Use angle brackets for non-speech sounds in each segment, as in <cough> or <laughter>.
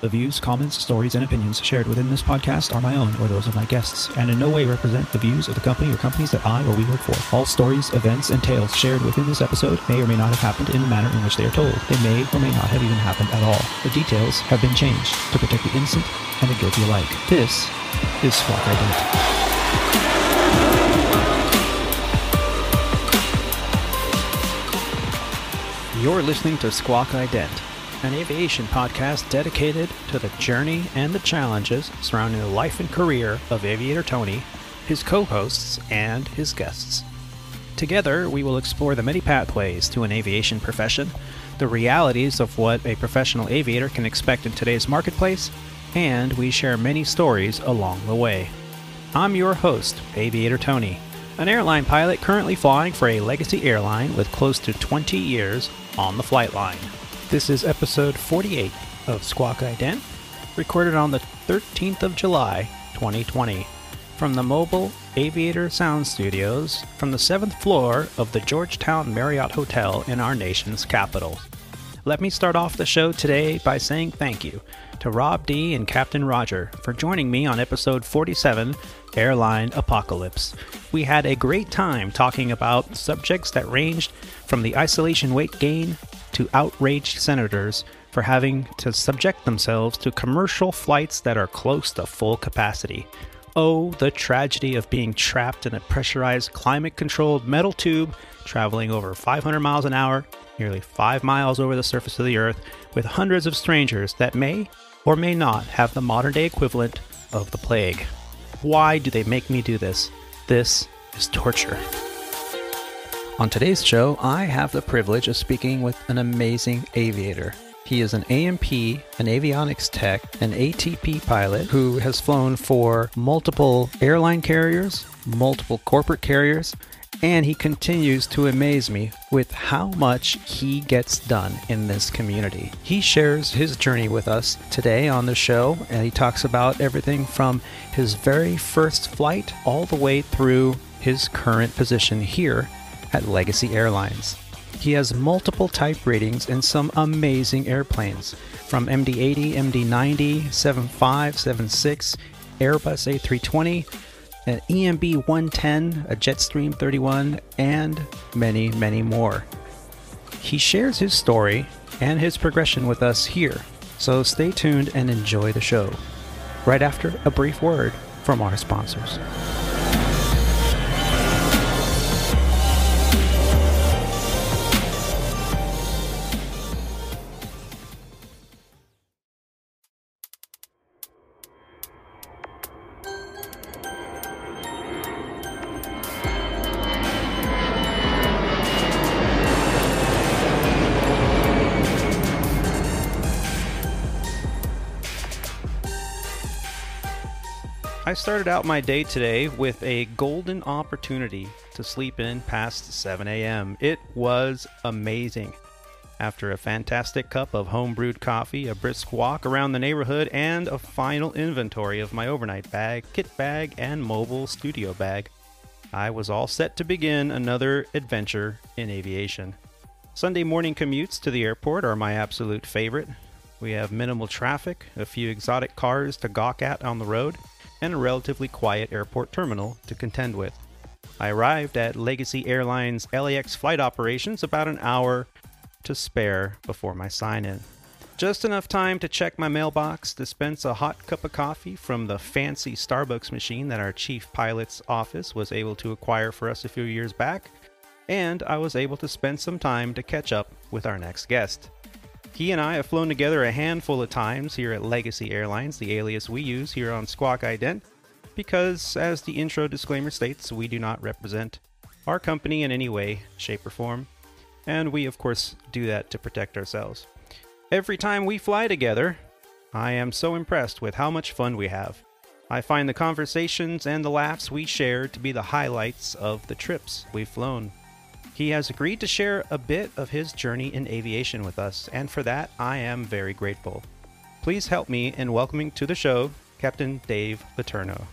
The views, comments, stories, and opinions shared within this podcast are my own or those of my guests, and in no way represent the views of the company or companies that I or we work for. All stories, events, and tales shared within this episode may or may not have happened in the manner in which they are told. They may or may not have even happened at all. The details have been changed to protect the innocent and the guilty alike. This is Squawk Ident. You're listening to Squawk Ident, an aviation podcast dedicated to the journey and the challenges surrounding the life and career of Aviator Tony, his co hosts, and his guests. Together, we will explore the many pathways to an aviation profession, the realities of what a professional aviator can expect in today's marketplace, and we share many stories along the way. I'm your host, Aviator Tony, an airline pilot currently flying for a legacy airline with close to 20 years on the flight line. This is episode 48 of Squawk Ident, recorded on the 13th of July, 2020, from the Mobile Aviator Sound Studios from the seventh floor of the Georgetown Marriott Hotel in our nation's capital. Let me start off the show today by saying thank you to Rob D and Captain Roger for joining me on episode 47 Airline Apocalypse. We had a great time talking about subjects that ranged from the isolation weight gain to outraged senators for having to subject themselves to commercial flights that are close to full capacity. Oh, the tragedy of being trapped in a pressurized, climate controlled metal tube traveling over 500 miles an hour, nearly 5 miles over the surface of the Earth, with hundreds of strangers that may or may not have the modern day equivalent of the plague. Why do they make me do this? This is torture. On today's show, I have the privilege of speaking with an amazing aviator. He is an A&P, an avionics tech, an ATP pilot who has flown for multiple airline carriers, multiple corporate carriers, and he continues to amaze me with how much he gets done in this community. He shares his journey with us today on the show, and he talks about everything from his very first flight all the way through his current position here at Legacy Airlines. He has multiple type ratings and some amazing airplanes from MD80, MD90, 75, 76, Airbus A320, an EMB 110, a Jetstream 31, and many, many more. He shares his story and his progression with us here, so stay tuned and enjoy the show. Right after a brief word from our sponsors. Started out my day today with a golden opportunity to sleep in past 7 a.m. It was amazing. After a fantastic cup of home brewed coffee, a brisk walk around the neighborhood, and a final inventory of my overnight bag, kit bag, and mobile studio bag, I was all set to begin another adventure in aviation. Sunday morning commutes to the airport are my absolute favorite. We have minimal traffic, a few exotic cars to gawk at on the road, and a relatively quiet airport terminal to contend with. I arrived at Legacy Airlines LAX flight operations about an hour to spare before my sign in. Just enough time to check my mailbox, dispense a hot cup of coffee from the fancy Starbucks machine that our chief pilot's office was able to acquire for us a few years back, and I was able to spend some time to catch up with our next guest. He and I have flown together a handful of times here at Legacy Airlines, the alias we use here on Squawk Ident, because, as the intro disclaimer states, we do not represent our company in any way, shape, or form, and we, of course, do that to protect ourselves. Every time we fly together, I am so impressed with how much fun we have. I find the conversations and the laughs we share to be the highlights of the trips we've flown. He has agreed to share a bit of his journey in aviation with us, and for that, I am very grateful. Please help me in welcoming to the show Captain Dave Paterno.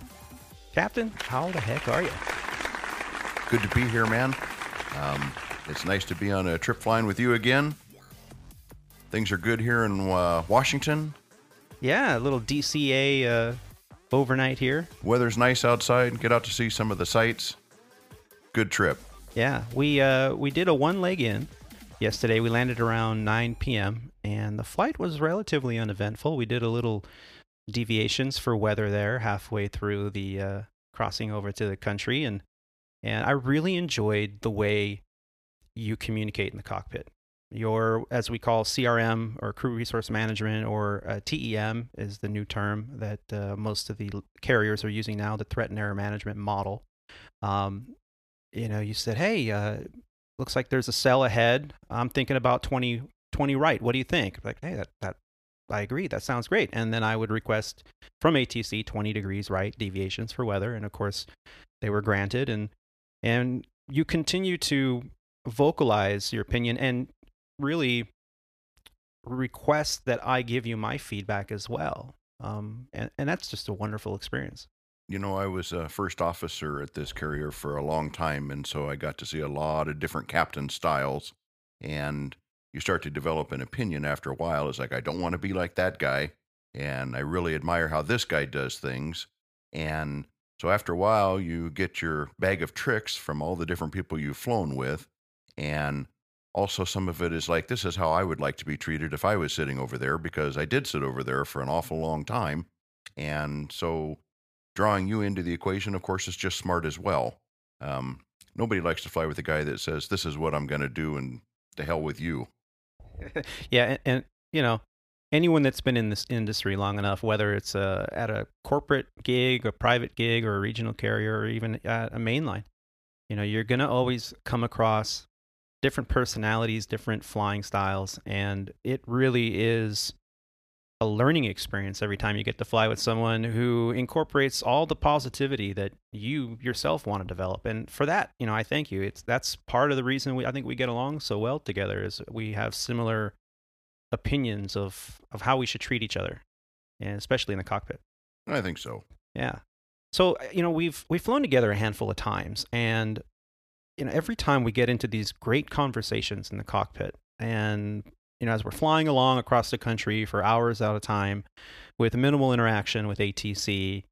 Captain, how the heck are you? Good to be here, man. Um, it's nice to be on a trip flying with you again. Things are good here in uh, Washington. Yeah, a little DCA uh, overnight here. Weather's nice outside. Get out to see some of the sights. Good trip. Yeah, we uh, we did a one leg in yesterday. We landed around 9 p.m. and the flight was relatively uneventful. We did a little deviations for weather there halfway through the uh, crossing over to the country, and and I really enjoyed the way you communicate in the cockpit your as we call CRM or crew resource management or uh, TEM is the new term that uh, most of the carriers are using now, the threat and error management model. Um, you know, you said, "Hey, uh, looks like there's a cell ahead. I'm thinking about 20, 20 right. What do you think?" Like, hey, that that I agree. That sounds great. And then I would request from ATC 20 degrees right deviations for weather, and of course, they were granted. And and you continue to vocalize your opinion and really request that I give you my feedback as well. Um, and, and that's just a wonderful experience. You know, I was a first officer at this carrier for a long time, and so I got to see a lot of different captain styles. And you start to develop an opinion after a while. It's like, I don't want to be like that guy. And I really admire how this guy does things. And so after a while, you get your bag of tricks from all the different people you've flown with. And also some of it is like this is how I would like to be treated if I was sitting over there because I did sit over there for an awful long time. And so drawing you into the equation, of course, is just smart as well. Um, nobody likes to fly with a guy that says, This is what I'm going to do, and to hell with you. <laughs> yeah. And, and, you know, anyone that's been in this industry long enough, whether it's uh, at a corporate gig, a private gig, or a regional carrier, or even at a mainline, you know, you're going to always come across different personalities, different flying styles, and it really is a learning experience every time you get to fly with someone who incorporates all the positivity that you yourself want to develop. And for that, you know, I thank you. It's that's part of the reason we I think we get along so well together is we have similar opinions of of how we should treat each other, and especially in the cockpit. I think so. Yeah. So uh, you know we've we've flown together a handful of times, and you know, every time we get into these great conversations in the cockpit, and you know, as we're flying along across the country for hours at a time with minimal interaction with ATC,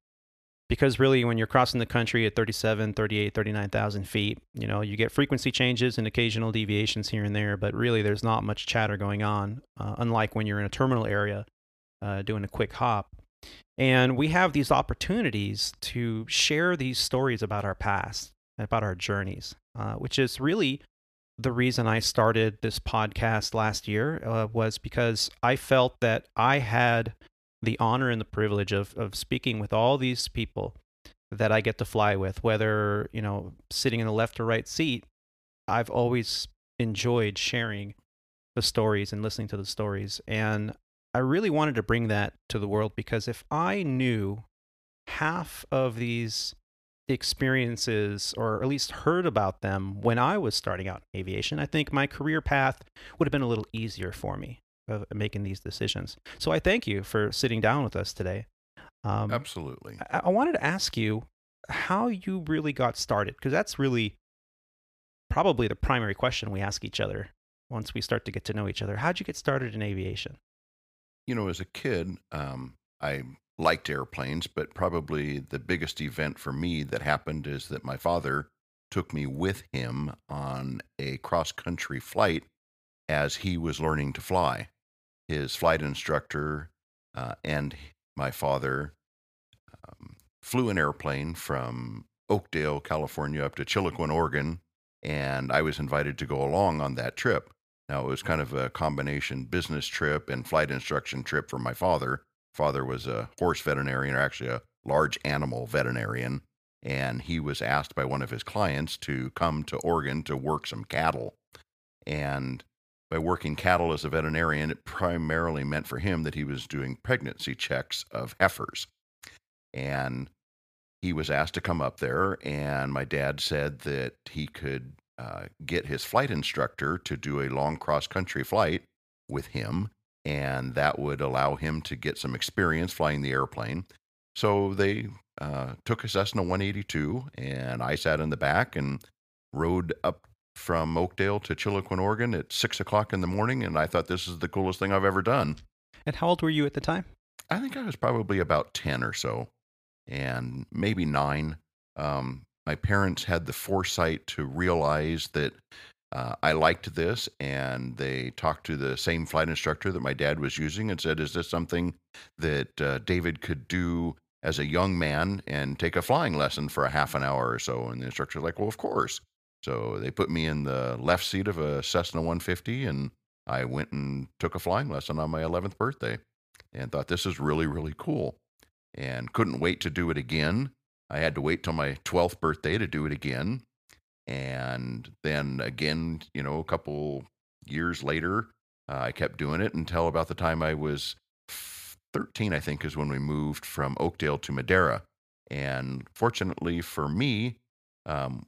because really when you're crossing the country at 37, 38, 39,000 feet, you know, you get frequency changes and occasional deviations here and there, but really there's not much chatter going on, uh, unlike when you're in a terminal area uh, doing a quick hop. And we have these opportunities to share these stories about our past, about our journeys, uh, which is really the reason I started this podcast last year uh, was because I felt that I had the honor and the privilege of of speaking with all these people that I get to fly with, whether you know sitting in the left or right seat. I've always enjoyed sharing the stories and listening to the stories, and I really wanted to bring that to the world because if I knew half of these experiences or at least heard about them when I was starting out in aviation, I think my career path would have been a little easier for me of making these decisions. So I thank you for sitting down with us today. Um, Absolutely. I-, I wanted to ask you how you really got started because that's really probably the primary question we ask each other once we start to get to know each other. How'd you get started in aviation? You know, as a kid, um, I liked airplanes, but probably the biggest event for me that happened is that my father took me with him on a cross country flight as he was learning to fly. His flight instructor uh, and my father um, flew an airplane from Oakdale, California, up to Chiloquin, Oregon, and I was invited to go along on that trip. Now, it was kind of a combination business trip and flight instruction trip for my father father was a horse veterinarian, or actually a large animal veterinarian, and he was asked by one of his clients to come to Oregon to work some cattle. And by working cattle as a veterinarian, it primarily meant for him that he was doing pregnancy checks of heifers. And he was asked to come up there, and my dad said that he could uh, get his flight instructor to do a long cross country flight with him and that would allow him to get some experience flying the airplane. So they uh, took a Cessna 182, and I sat in the back and rode up from Oakdale to Chiloquin, Oregon at six o'clock in the morning, and I thought this is the coolest thing I've ever done. And how old were you at the time? I think I was probably about 10 or so, and maybe nine. Um, my parents had the foresight to realize that uh, I liked this, and they talked to the same flight instructor that my dad was using and said, Is this something that uh, David could do as a young man and take a flying lesson for a half an hour or so? And the instructor's like, Well, of course. So they put me in the left seat of a Cessna 150, and I went and took a flying lesson on my 11th birthday and thought this is really, really cool. And couldn't wait to do it again. I had to wait till my 12th birthday to do it again and then again, you know, a couple years later, uh, I kept doing it until about the time I was 13, I think, is when we moved from Oakdale to Madera. And fortunately for me, um,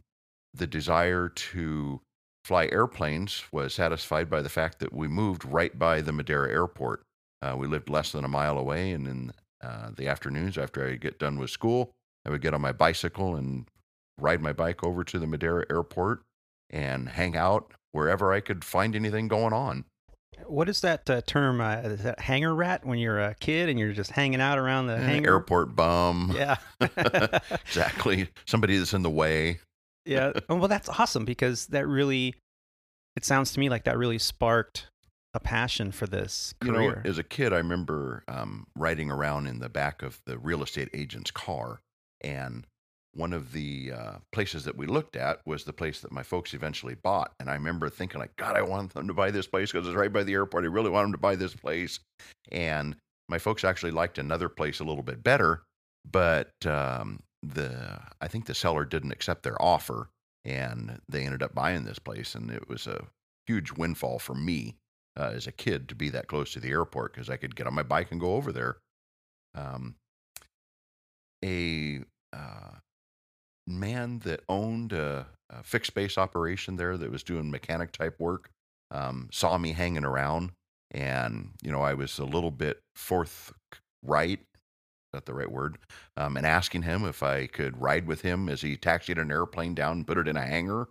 the desire to fly airplanes was satisfied by the fact that we moved right by the Madera airport. Uh, we lived less than a mile away, and in uh, the afternoons after I get done with school, I would get on my bicycle and ride my bike over to the Madera airport and hang out wherever I could find anything going on. What is that uh, term? Uh, is that hangar rat when you're a kid and you're just hanging out around the Eh, hangar? Airport bum. Yeah. <laughs> exactly. Somebody that's in the way. yeah. Oh, well, that's awesome because that really, it sounds to me like that really sparked a passion for this You know, career. as a kid, I remember um, riding around in the back of the real estate agent's car, and one of the uh, places that we looked at was the place that my folks eventually bought. And I remember thinking, like, God, I want them to buy this place because it's right by the airport. I really want them to buy this place. And my folks actually liked another place a little bit better, but um, the I think the seller didn't accept their offer, and they ended up buying this place, and it was a huge windfall for me uh, as a kid to be that close to the airport because I could get on my bike and go over there. Um, a uh, man that owned a, a fixed base operation there that was doing mechanic type work um, saw me hanging around, and you know I was a little bit forthright. is That the right word? Um, and asking him if I could ride with him as he taxied an airplane down and put it in a hangar.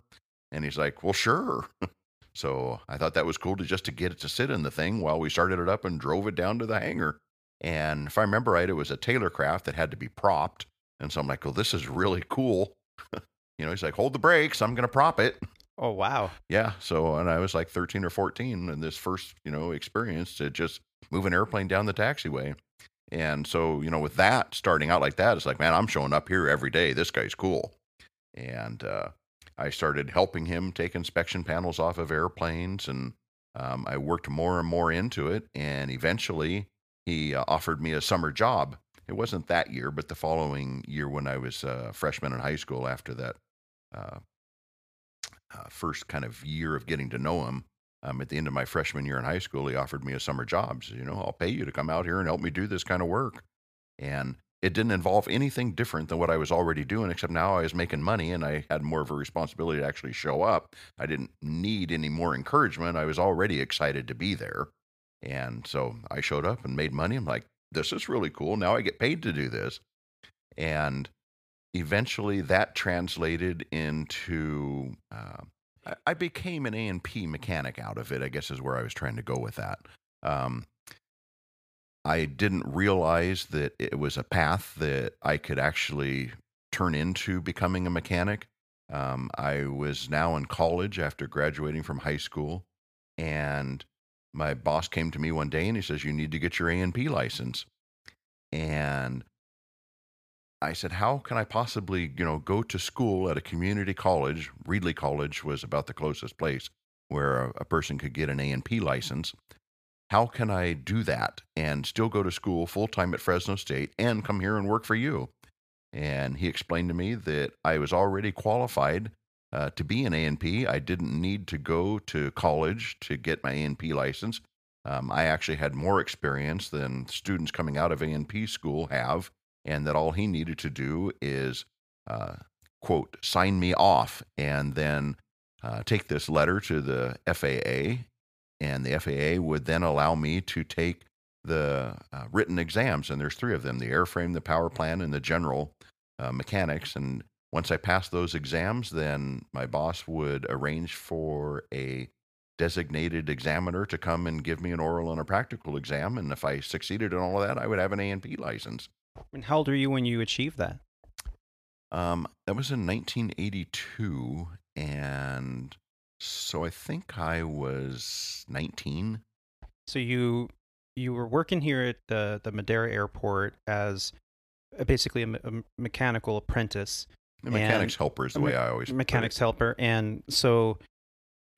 And he's like, "Well, sure." <laughs> So I thought that was cool to just to get it to sit in the thing while we started it up and drove it down to the hangar. And if I remember right, it was a Taylorcraft that had to be propped. And so I'm like, well, this is really cool. <laughs> you know, he's like, hold the brakes. I'm going to prop it. oh, wow. Yeah. So, and I was like 13 or 14 in this first, you know, experience to just move an airplane down the taxiway. And so, you know, with that starting out like that, it's like, man, I'm showing up here every day. This guy's cool. And, uh, I started helping him take inspection panels off of airplanes, and um, I worked more and more into it. And eventually, he uh, offered me a summer job. It wasn't that year, but the following year when I was a freshman in high school. After that uh, uh, first kind of year of getting to know him, um, at the end of my freshman year in high school, he offered me a summer job. You know, I'll pay you to come out here and help me do this kind of work. And it didn't involve anything different than what I was already doing, except now I was making money and I had more of a responsibility to actually show up. I didn't need any more encouragement. I was already excited to be there. And so I showed up and made money. I'm like, this is really cool. Now I get paid to do this. And eventually that translated into, uh, I, became an A&P mechanic out of it, I guess is where I was trying to go with that. Um, I didn't realize that it was a path that I could actually turn into becoming a mechanic. Um, I was now in college after graduating from high school, and my boss came to me one day and he says, "You need to get your A and P license." And I said, "How can I possibly, you know, go to school at a community college? Reedley College was about the closest place where a, a person could get an A and P license." how can I do that and still go to school full time at Fresno State and come here and work for you? And he explained to me that I was already qualified uh, to be an A&P. I didn't need to go to college to get my A&P license. Um, I actually had more experience than students coming out of A&P school have, and that all he needed to do is, uh, quote, sign me off and then uh, take this letter to the FAA and the FAA would then allow me to take the uh, written exams, and there's three of them: the airframe, the power plant, and the general uh, mechanics. And once I passed those exams, then my boss would arrange for a designated examiner to come and give me an oral and a practical exam. And if I succeeded in all of that, I would have an A and P license. And how old were you when you achieved that? Um, that was in 1982, and so I think I was 19. So you you were working here at the the Madera Airport as uh, basically a, me- a mechanical apprentice, The mechanics helper is the a way I always mechanics helper, and so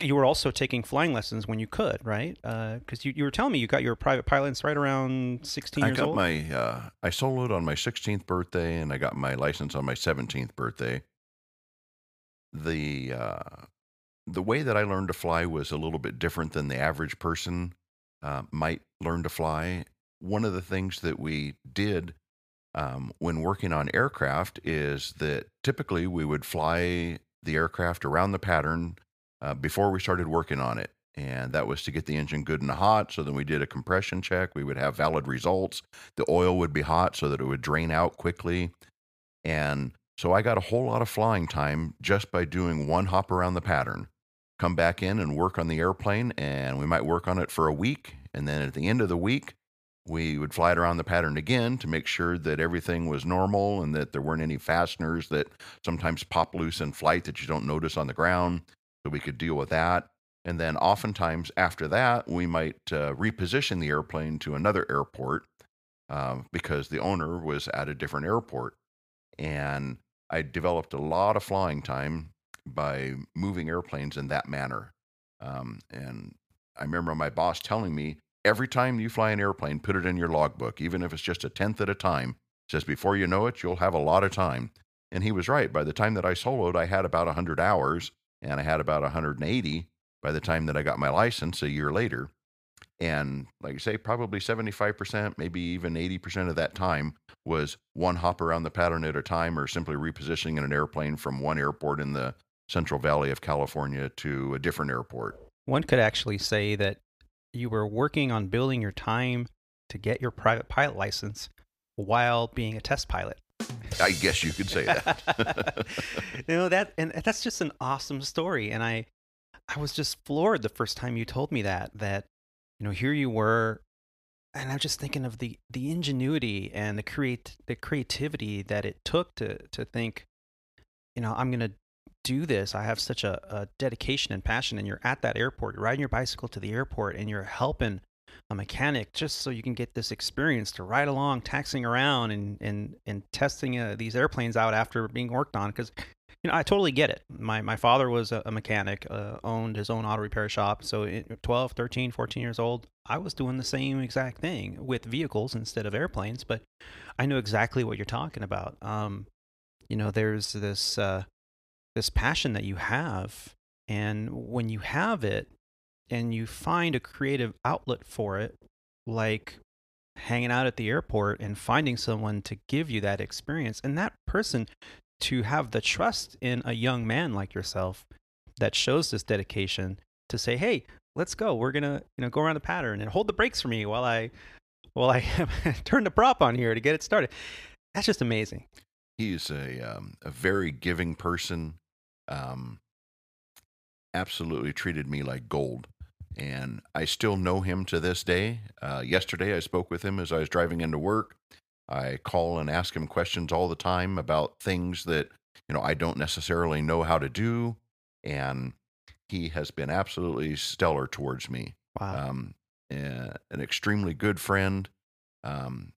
you were also taking flying lessons when you could, right? Because you, you were telling me you got your private pilots right around 16 I got old. my uh, I soloed on my 16th birthday, and I got my license on my 17th birthday. The uh, the way that I learned to fly was a little bit different than the average person uh, might learn to fly. One of the things that we did um, when working on aircraft is that typically we would fly the aircraft around the pattern uh, before we started working on it. And that was to get the engine good and hot. So then we did a compression check. We would have valid results. The oil would be hot so that it would drain out quickly. And so I got a whole lot of flying time just by doing one hop around the pattern. Come back in and work on the airplane, and we might work on it for a week. And then at the end of the week, we would fly it around the pattern again to make sure that everything was normal and that there weren't any fasteners that sometimes pop loose in flight that you don't notice on the ground. So we could deal with that. And then oftentimes after that, we might uh, reposition the airplane to another airport uh, because the owner was at a different airport. And I developed a lot of flying time by moving airplanes in that manner. Um, and I remember my boss telling me every time you fly an airplane, put it in your logbook, even if it's just a tenth at a time. Says before you know it, you'll have a lot of time. And he was right. By the time that I soloed, I had about 100 hours and I had about 180 by the time that I got my license a year later. And like I say, probably 75%, maybe even 80% of that time was one hop around the pattern at a time or simply repositioning an airplane from one airport in the Central Valley of California to a different airport. One could actually say that you were working on building your time to get your private pilot license while being a test pilot. I guess you could say that. <laughs> you know that and that's just an awesome story and I I was just floored the first time you told me that that you know here you were and I'm just thinking of the the ingenuity and the create the creativity that it took to to think you know I'm going to do this I have such a, a dedication and passion and you're at that airport you're riding your bicycle to the airport and you're helping a mechanic just so you can get this experience to ride along taxiing around and and and testing uh, these airplanes out after being worked on because you know I totally get it. My my father was a, a mechanic uh, owned his own auto repair shop so at 12 13 14 years old I was doing the same exact thing with vehicles instead of airplanes but I know exactly what you're talking about. Um you know there's this uh this passion that you have and when you have it and you find a creative outlet for it like hanging out at the airport and finding someone to give you that experience and that person to have the trust in a young man like yourself that shows this dedication to say hey let's go. We're gonna you know go around the pattern and hold the brakes for me while i while i <laughs> turn the prop on here to get it started. That's just amazing. He's a um, a very giving person. Um, absolutely treated me like gold, and I still know him to this day. Uh, yesterday, I spoke with him as I was driving into work. I call and ask him questions all the time about things that you know I don't necessarily know how to do, and he has been absolutely stellar towards me. wow um, uh, an extremely good friend. Um,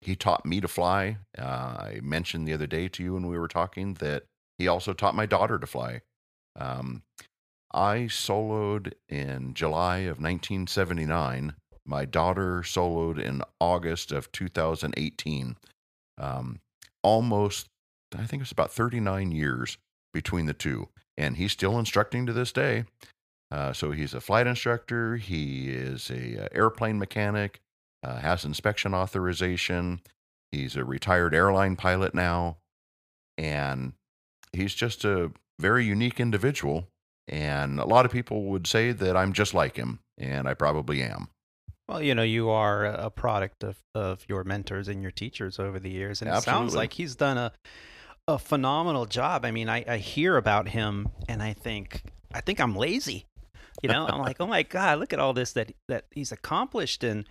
he taught me to fly. Uh, I mentioned the other day to you when we were talking that he also taught my daughter to fly. Um, I soloed in July of 1979. My daughter soloed in August of 2018. Um, almost, I think it's about 39 years between the two. And he's still instructing to this day. Uh, so he's a flight instructor. He is a uh, airplane mechanic. Uh, has inspection authorization. He's a retired airline pilot now, and he's just a very unique individual. And a lot of people would say that I'm just like him, and I probably am. Well, you know, you are a product of, of your mentors and your teachers over the years, and it sounds like he's done a a phenomenal job. I mean, I, I hear about him and I think I think I'm lazy You know, I'm like, oh my god, look at all this that that he's accomplished and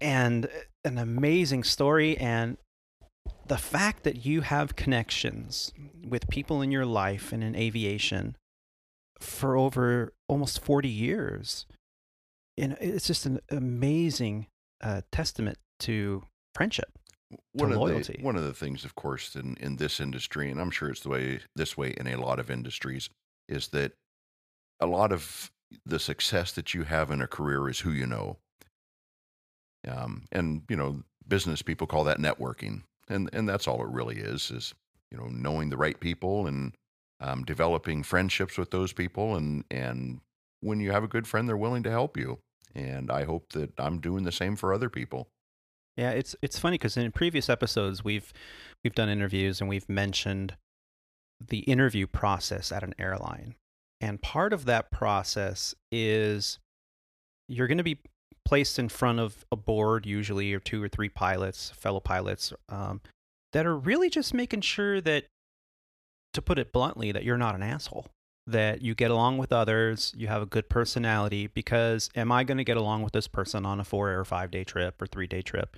and uh, an amazing story and the fact that you have connections with people in your life and in aviation for over almost 40 years and it's just an amazing uh, testament to friendship one to of loyalty. the one of the things, of course, in in this industry, and I'm sure it's the way this way in a lot of industries, is that a lot of the success that you have in a career is who you know. Um, and you know, business people call that networking, and and that's all it really is is you know knowing the right people and um, developing friendships with those people, and and when you have a good friend, they're willing to help you. And I hope that I'm doing the same for other people. Yeah, it's it's funny because in previous episodes we've we've done interviews and we've mentioned the interview process at an airline. And part of that process is you're going to be placed in front of a board, usually, or two or three pilots, fellow pilots, um, that are really just making sure that, to put it bluntly, that you're not an asshole that you get along with others, you have a good personality. Because am I going to get along with this person on a four or five day trip or three day trip?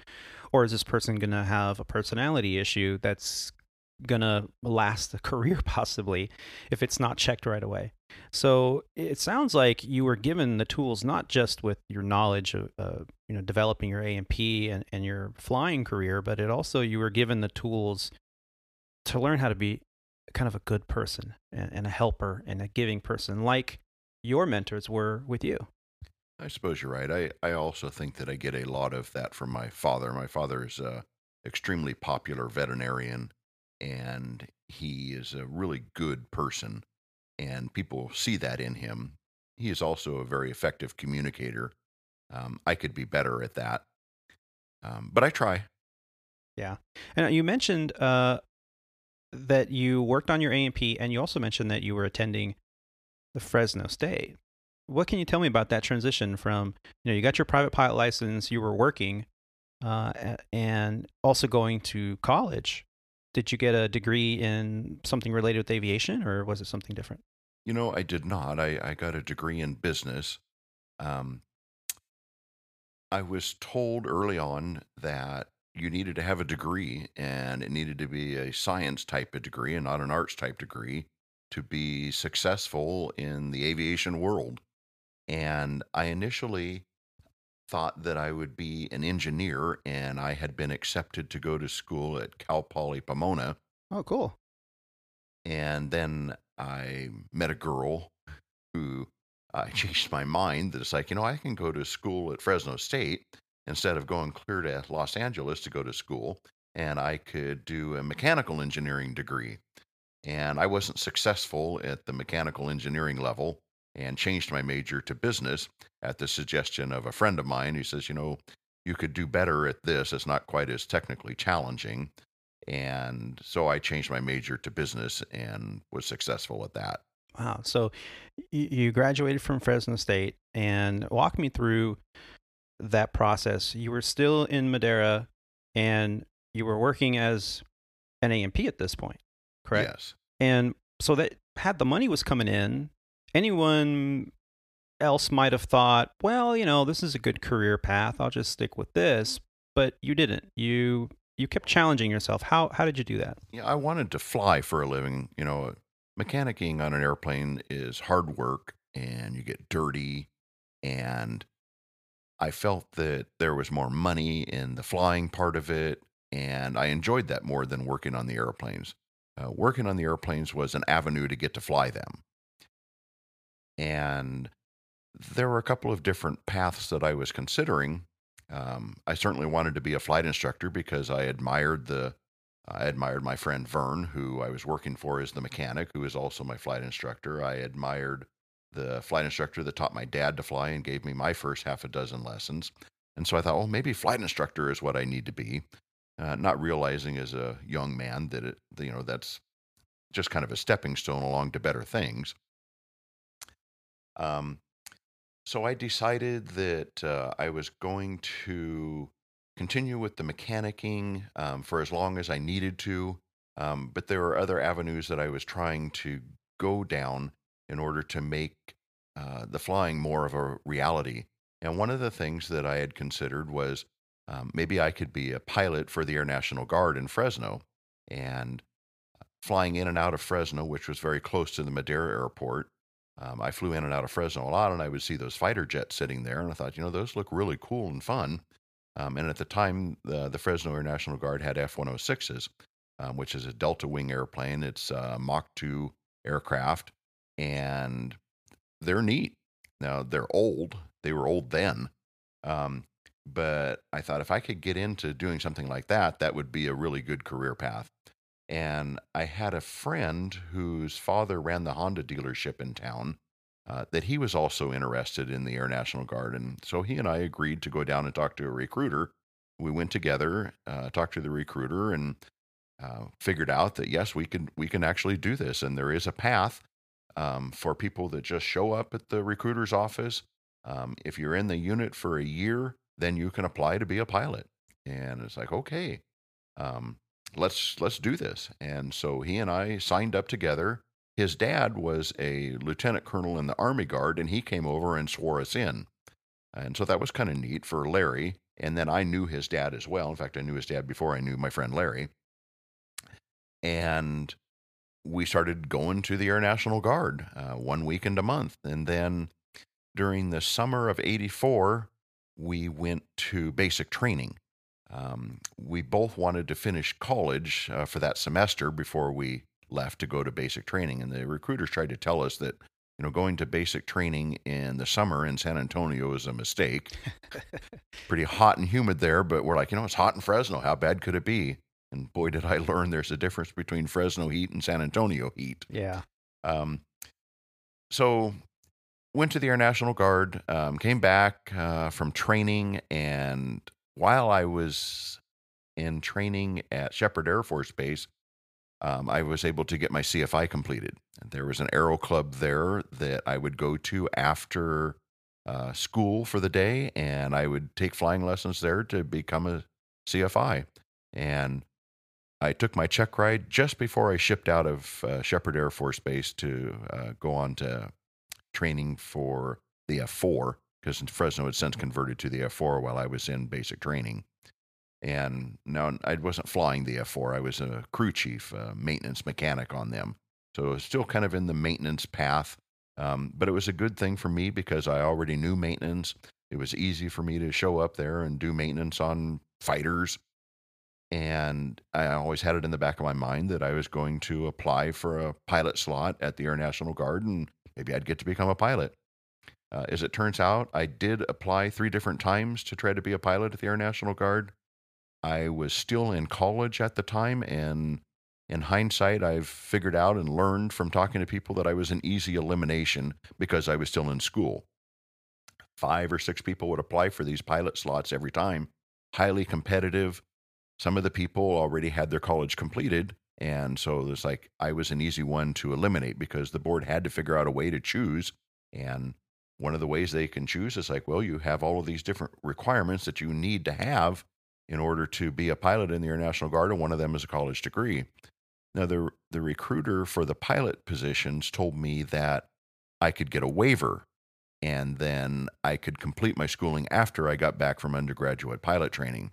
Or is this person going to have a personality issue that's to last a <laughs> career possibly if it's not checked right away? So it sounds like you were given the tools not just with your knowledge of uh, you know developing your A&P and, and your flying career, but it also you were given the tools to learn how to be kind of a good person and, and a helper and a giving person like your mentors were with you. I suppose you're right. I, I also think that I get a lot of that from my father. My father is a extremely popular veterinarian and he is a really good person and people see that in him. He is also a very effective communicator. Um, I could be better at that, um, but I try. Yeah, and you mentioned uh, that you worked on your A&P, and you also mentioned that you were attending the Fresno State. What can you tell me about that transition from you know you got your private pilot license, you were working, uh, and also going to college? Did you get a degree in something related with aviation, or was it something different? You know, I did not. I, I got a degree in business. Um, I was told early on that you needed to have a degree and it needed to be a science type of degree and not an arts type degree to be successful in the aviation world. And I initially thought that I would be an engineer and I had been accepted to go to school at Cal Poly Pomona. Oh, cool. And then I met a girl who I uh, <laughs> changed my mind that it's like, you know, I can go to school at Fresno State instead of going clear to Los Angeles to go to school, and I could do a mechanical engineering degree. And I wasn't successful at the mechanical engineering level and changed my major to business at the suggestion of a friend of mine who says, you know, you could do better at this. It's not quite as technically challenging. And so I changed my major to business and was successful at that. Wow. So you graduated from Fresno State and walk me through that process. You were still in Madera and you were working as an A&P at this point, correct? Yes. And so that had the money was coming in, anyone else might have thought, well, you know, this is a good career path. I'll just stick with this. But you didn't. You you kept challenging yourself. How how did you do that? Yeah, I wanted to fly for a living. You know, mechanicking on an airplane is hard work and you get dirty and I felt that there was more money in the flying part of it, and I enjoyed that more than working on the airplanes. Uh, working on the airplanes was an avenue to get to fly them. And there were a couple of different paths that I was considering. Um, I certainly wanted to be a flight instructor because I admired the I admired my friend Vern, who I was working for as the mechanic, who is also my flight instructor. I admired the flight instructor that taught my dad to fly and gave me my first half a dozen lessons. And so I thought, well, maybe flight instructor is what I need to be. Uh, not realizing as a young man that it, you know, that's just kind of a stepping stone along to better things. Um, so I decided that uh, I was going to continue with the mechanicking um, for as long as I needed to. Um, but there were other avenues that I was trying to go down in order to make uh, the flying more of a reality. And one of the things that I had considered was um, maybe I could be a pilot for the Air National Guard in Fresno. And uh, flying in and out of Fresno, which was very close to the Madera airport, um, I flew in and out of Fresno a lot, and I would see those fighter jets sitting there, and I thought, you know, those look really cool and fun. Um, and at the time, the, the Fresno Air National Guard had F 106s, um, which is a Delta Wing airplane. It's a Mach 2 aircraft, and they're neat. Now, they're old. They were old then. Um, but I thought if I could get into doing something like that, that would be a really good career path. And I had a friend whose father ran the Honda dealership in town uh, that he was also interested in the Air National Guard. And so he and I agreed to go down and talk to a recruiter. We went together, uh, talked to the recruiter, and uh, figured out that yes, we can we can actually do this, and there is a path um, for people that just show up at the recruiter's office. Um, if you're in the unit for a year, then you can apply to be a pilot. And it's like, okay, um, let's let's do this. And so he and I signed up together. His dad was a lieutenant colonel in the Army Guard, and he came over and swore us in. And so that was kind of neat for Larry. And then I knew his dad as well. In fact, I knew his dad before I knew my friend Larry. And we started going to the Air National Guard uh, one weekend a month. And then during the summer of 84, we went to basic training. Um, we both wanted to finish college uh, for that semester before we left to go to basic training. And the recruiters tried to tell us that, you know, going to basic training in the summer in San Antonio is a mistake. <laughs> Pretty hot and humid there, but we're like, you know, it's hot in Fresno. How bad could it be? And boy, did I <laughs> learn there's a difference between Fresno heat and San Antonio heat. Yeah. Um, so went to the Air National Guard, um, came back uh, from training, and while I was in training at Sheppard Air Force Base, um, I was able to get my CFI completed. There was an aero club there that I would go to after uh, school for the day, and I would take flying lessons there to become a CFI. And I took my check ride just before I shipped out of uh, Sheppard Air Force Base to uh, go on to training for the F4 because Fresno had since converted to the F4 while I was in basic training. And now I wasn't flying the F4, I was a crew chief, a maintenance mechanic on them. So still kind of in the maintenance path. Um, but it was a good thing for me because I already knew maintenance. It was easy for me to show up there and do maintenance on fighters. And I always had it in the back of my mind that I was going to apply for a pilot slot at the Air National Guard and maybe I'd get to become a pilot. Uh, as it turns out, I did apply three different times to try to be a pilot at the Air National Guard. I was still in college at the time, and in hindsight, I've figured out and learned from talking to people that I was an easy elimination because I was still in school. Five or six people would apply for these pilot slots every time, highly competitive. Some of the people already had their college completed, and so it's like I was an easy one to eliminate because the board had to figure out a way to choose. And one of the ways they can choose is like, well, you have all of these different requirements that you need to have in order to be a pilot in the Air National Guard, and one of them is a college degree. Now, the, the recruiter for the pilot positions told me that I could get a waiver and then I could complete my schooling after I got back from undergraduate pilot training.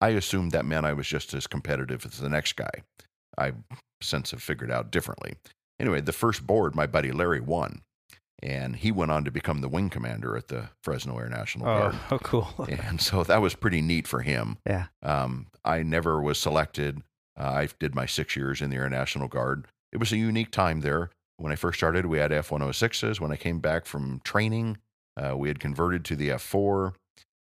I assumed that meant I was just as competitive as the next guy. I since have figured out differently. Anyway, the first board, my buddy Larry won, and he went on to become the wing commander at the Fresno Air National Oh, Guard. <laughs> oh, cool. <laughs> And so that was pretty neat for him. Yeah. Um, I never was selected. Uh, I did my six years in the Air National Guard. It was a unique time there. When I first started, we had F 106s. When I came back from training, uh, we had converted to the F 4.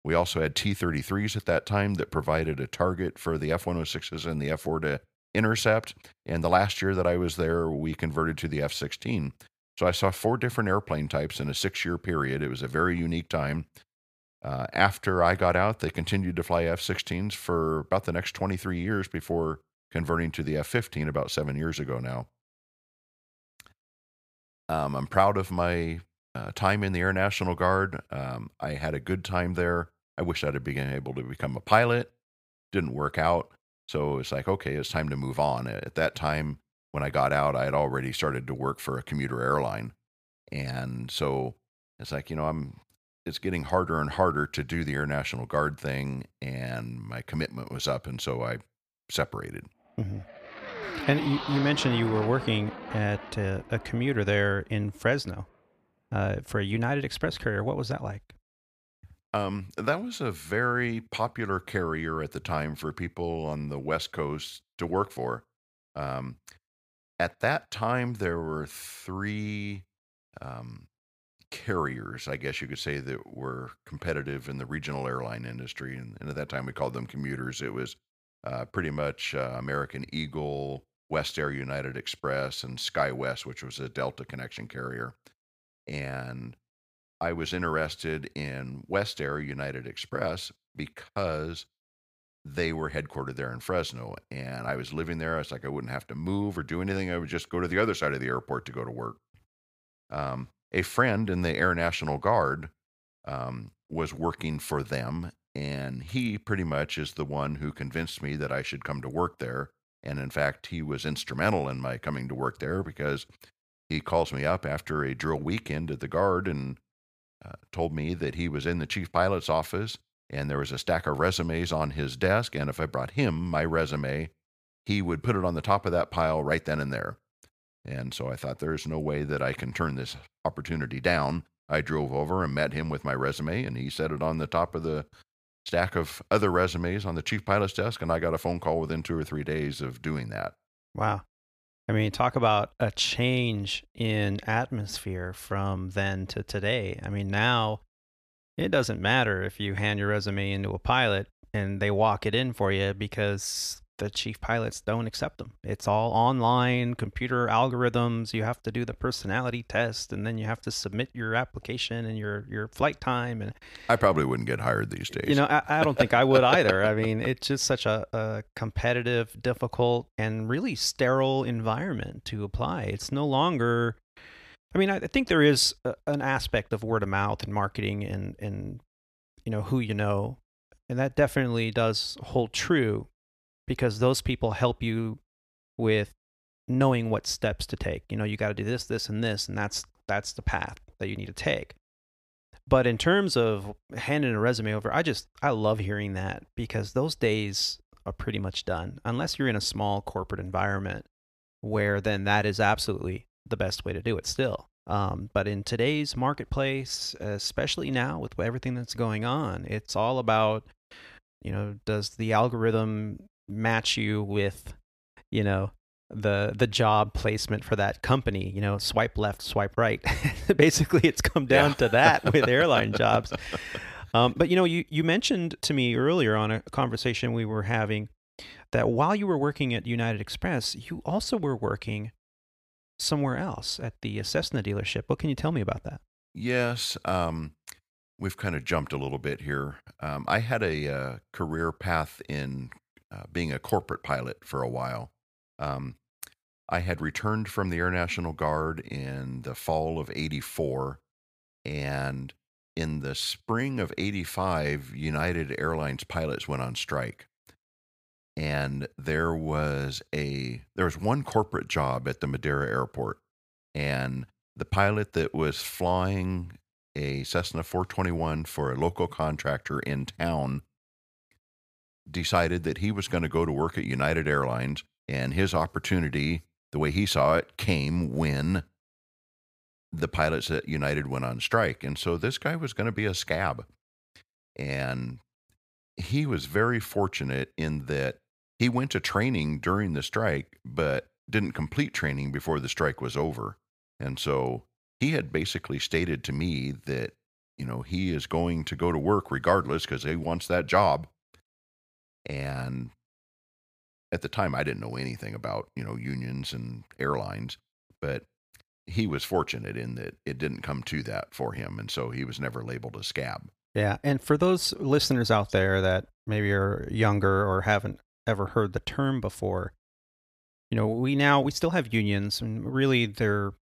We also had T 33s at that time that provided a target for the F 106s and the F 4 to intercept. And the last year that I was there, we converted to the F 16. So I saw four different airplane types in a six year period. It was a very unique time. Uh, after I got out, they continued to fly F 16s for about the next 23 years before converting to the F 15 about seven years ago now. Um, I'm proud of my uh, time in the Air National Guard. Um, I had a good time there. I wish I'd have been able to become a pilot. Didn't work out. So it's like, okay, it's time to move on. At that time, when I got out, I had already started to work for a commuter airline. And so it's like you know I'm it's getting harder and harder to do the Air National Guard thing, and my commitment was up, and so I separated. Mm-hmm. And you, you, mentioned you were working at uh, a commuter there in Fresno uh, for a United Express carrier. What was that like? Um, that was a very popular carrier at the time for people on the West Coast to work for. Um, at that time, there were three um, carriers, I guess you could say, that were competitive in the regional airline industry. And, and at that time, we called them commuters. It was uh, pretty much uh, American Eagle, West Air United Express, and SkyWest, which was a Delta connection carrier. And I was interested in West Air United Express because they were headquartered there in Fresno. And I was living there. I was like, I wouldn't have to move or do anything. I would just go to the other side of the airport to go to work. Um, a friend in the Air National Guard um, was working for them. And he pretty much is the one who convinced me that I should come to work there. And in fact, he was instrumental in my coming to work there because he calls me up after a drill weekend at the Guard and uh, told me that he was in the chief pilot's office and there was a stack of resumes on his desk. And if I brought him my resume, he would put it on the top of that pile right then and there. And so I thought, there's no way that I can turn this opportunity down. I drove over and met him with my resume, and he set it on the top of the stack of other resumes on the chief pilot's desk. And I got a phone call within two or three days of doing that. Wow. I mean, talk about a change in atmosphere from then to today. I mean, now it doesn't matter if you hand your resume into a pilot and they walk it in for you because the chief pilots don't accept them. It's all online, computer algorithms. You have to do the personality test, and then you have to submit your application and your your flight time. And I probably wouldn't get hired these days. You know, I, I don't think I would <laughs> either. I mean, it's just such a, a competitive, difficult, and really sterile environment to apply. It's no longer. I mean, I think there is a, an aspect of word of mouth and marketing and and you know who you know, and that definitely does hold true because those people help you with knowing what steps to take. You know, you got to do this, this, and this, and that's that's the path that you need to take. But in terms of handing a resume over, I just I love hearing that because those days are pretty much done. Unless you're in a small corporate environment where then that is absolutely the best way to do it still. Um, but in today's marketplace, especially now with everything that's going on, it's all about, you know, does the algorithm match you with, you know, the the job placement for that company you know swipe left swipe right <laughs> basically it's come down yeah. to that with <laughs> airline jobs um, but you know you you mentioned to me earlier on a conversation we were having that while you were working at united express you also were working somewhere else at the cessna dealership what can you tell me about that yes um, we've kind of jumped a little bit here um, i had a uh, career path in uh, being a corporate pilot for a while. Um, I had returned from the Air National Guard in the fall of 84. And in the spring of 85, United Airlines pilots went on strike. And there was a there was one corporate job at the Madera airport. And the pilot that was flying a Cessna 421 for a local contractor in town decided that he was going to go to work at United Airlines, and his opportunity, the way he saw it, came when the pilots at United went on strike. And so this guy was going to be a scab. And he was very fortunate in that he went to training during the strike, but didn't complete training before the strike was over. And so he had basically stated to me that, you know, he is going to go to work regardless because he wants that job. And at the time, I didn't know anything about, you know, unions and airlines, but he was fortunate in that it didn't come to that for him. And so he was never labeled a scab. Yeah. And for those listeners out there that maybe are younger or haven't ever heard the term before, you know, we now, we still have unions and really they're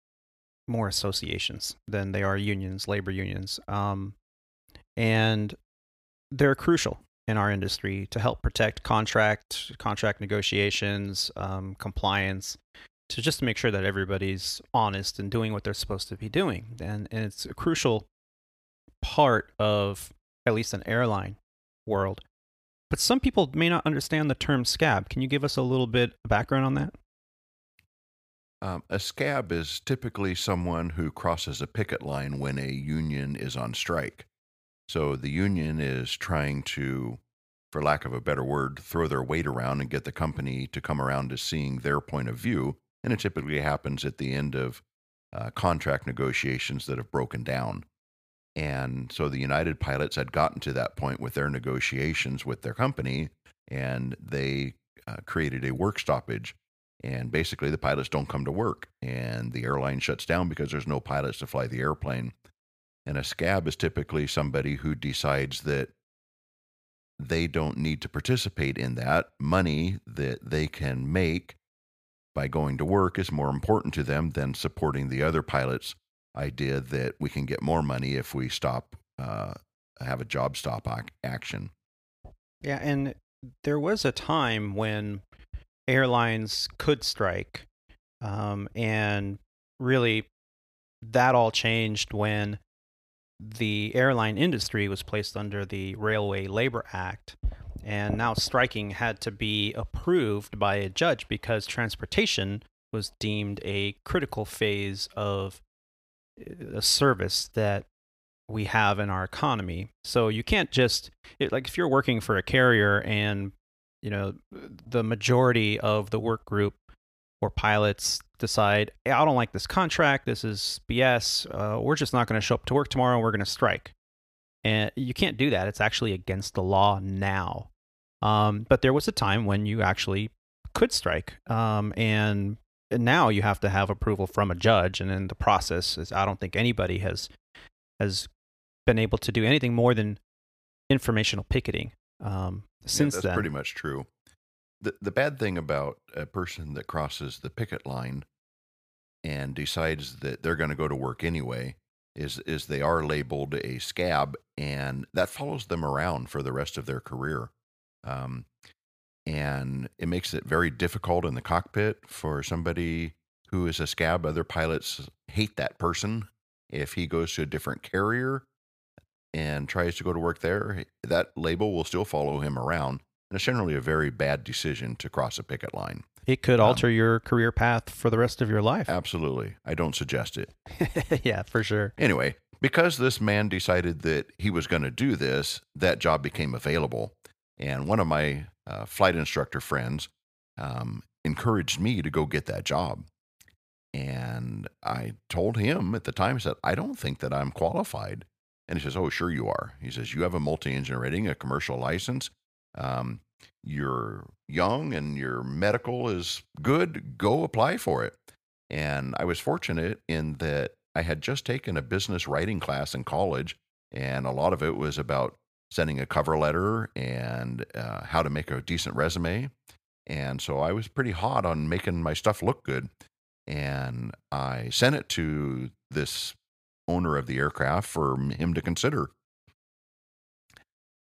more associations than they are unions, labor unions. Um, and they're crucial in our industry to help protect contract contract negotiations, um, compliance, to just to make sure that everybody's honest and doing what they're supposed to be doing. And, and it's a crucial part of at least an airline world. But some people may not understand the term scab. Can you give us a little bit of background on that? Um, a scab is typically someone who crosses a picket line when a union is on strike. So the union is trying to, for lack of a better word, throw their weight around and get the company to come around to seeing their point of view. And it typically happens at the end of uh, contract negotiations that have broken down. And so the United pilots had gotten to that point with their negotiations with their company, and they uh, created a work stoppage. And basically, the pilots don't come to work, and the airline shuts down because there's no pilots to fly the airplane. And a scab is typically somebody who decides that they don't need to participate in that. Money that they can make by going to work is more important to them than supporting the other pilots' idea that we can get more money if we stop, uh, have a job stop ac- action. Yeah, and there was a time when airlines could strike, um, and really that all changed when the airline industry was placed under the Railway Labor Act. And now striking had to be approved by a judge because transportation was deemed a critical phase of a service that we have in our economy. So you can't just it, like if you're working for a carrier and you know the majority of the work group or pilots decide, hey, I don't like this contract. This is BS. Uh, we're just not going to show up to work tomorrow. We're going to strike. And you can't do that. It's actually against the law now. Um, but there was a time when you actually could strike. Um, and, and now you have to have approval from a judge. And then the process is, I don't think anybody has, has been able to do anything more than informational picketing. Um, since yeah, that's then. pretty much true. The, the bad thing about a person that crosses the picket line and decides that they're going to go to work anyway is is they are labeled a scab and that follows them around for the rest of their career um, and it makes it very difficult in the cockpit for somebody who is a scab other pilots hate that person if he goes to a different carrier and tries to go to work there that label will still follow him around and it's generally a very bad decision to cross a picket line it could alter um, your career path for the rest of your life. Absolutely. I don't suggest it. <laughs> yeah, for sure. Anyway, because this man decided that he was going to do this, that job became available. And one of my uh, flight instructor friends um, encouraged me to go get that job. And I told him at the time, I said, I don't think that I'm qualified. And he says, Oh, sure you are. He says, You have a multi engine rating, a commercial license. Um, you're young and your medical is good, go apply for it. And I was fortunate in that I had just taken a business writing class in college, and a lot of it was about sending a cover letter and uh, how to make a decent resume. And so I was pretty hot on making my stuff look good. And I sent it to this owner of the aircraft for him to consider.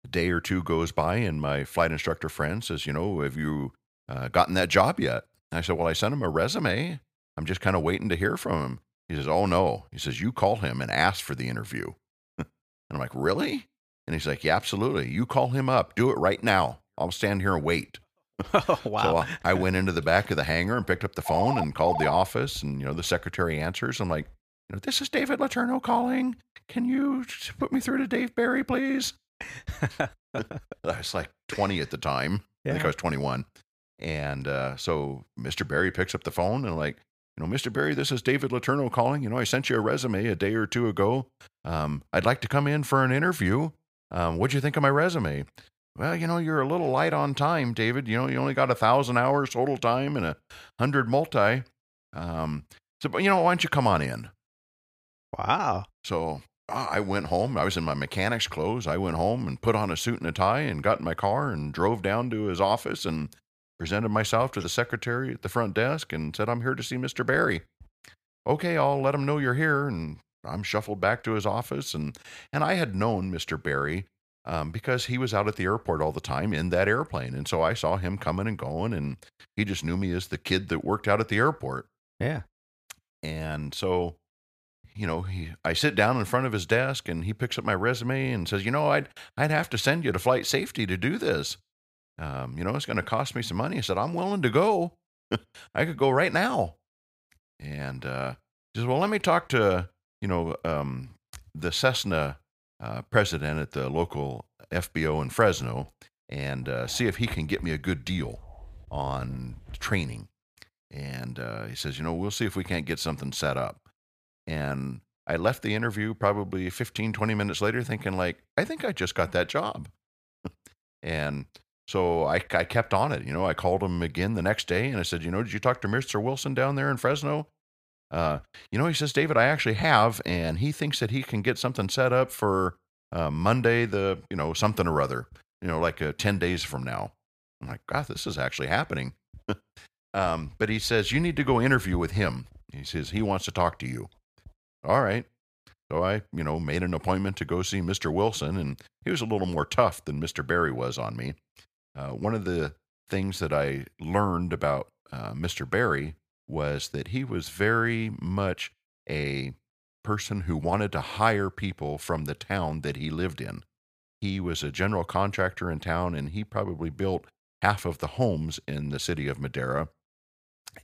A day or two goes by, and my flight instructor friend says, You know, have you uh, gotten that job yet? And I said, Well, I sent him a resume. I'm just kind of waiting to hear from him. He says, Oh, no. He says, You call him and ask for the interview. <laughs> and I'm like, Really? And he's like, Yeah, absolutely. You call him up. Do it right now. I'll stand here and wait. <laughs> Oh, <laughs> wow. So I went into the back of the hangar and picked up the phone and called the office. And, you know, the secretary answers. I'm like, you know, this is David Letourneau calling. Can you put me through to Dave Barry, please? <laughs> I was like 20 at the time. Yeah. I think I was 21. And uh, so Mr. Barry picks up the phone and like, you know, Mr. Barry, this is David Letourneau calling. You know, I sent you a resume a day or two ago. Um, I'd like to come in for an interview. Um, what'd you think of my resume? Well, you know, you're a little light on time, David. You know, you only got a thousand hours total time and a hundred multi. Um, so, but you know, why don't you come on in? Wow. So I went home. I was in my mechanic's clothes. I went home and put on a suit and a tie and got in my car and drove down to his office and presented myself to the secretary at the front desk and said, I'm here to see Mr. Barry. Okay, I'll let him know you're here. And I'm shuffled back to his office. And, and I had known Mr. Barry um, because he was out at the airport all the time in that airplane. And so I saw him coming and going. And he just knew me as the kid that worked out at the airport. Yeah. And so you know, he, I sit down in front of his desk and he picks up my resume and says, you know, I'd, I'd have to send you to flight safety to do this. Um, you know, it's going to cost me some money. I said, I'm willing to go. <laughs> I could go right now. And uh, he says, well, let me talk to, you know, um, the Cessna uh, president at the local FBO in Fresno and uh, see if he can get me a good deal on training. And uh, he says, you know, we'll see if we can't get something set up. And I left the interview probably 15, 20 minutes later thinking, like, I think I just got that job. <laughs> and so I, I kept on it. You know, I called him again the next day and I said, you know, did you talk to Mr. Wilson down there in Fresno? Uh, you know, he says, David, I actually have, and he thinks that he can get something set up for uh, Monday, the, you know, something or other, you know, like uh, 10 days from now. I'm like, God, this is actually happening. <laughs> um, but he says, you need to go interview with him. He says, he wants to talk to you. All right. So I, you know, made an appointment to go see Mr. Wilson, and he was a little more tough than Mr. Barry was on me. Uh, one of the things that I learned about uh, Mr. Barry was that he was very much a person who wanted to hire people from the town that he lived in. He was a general contractor in town, and he probably built half of the homes in the city of Madera.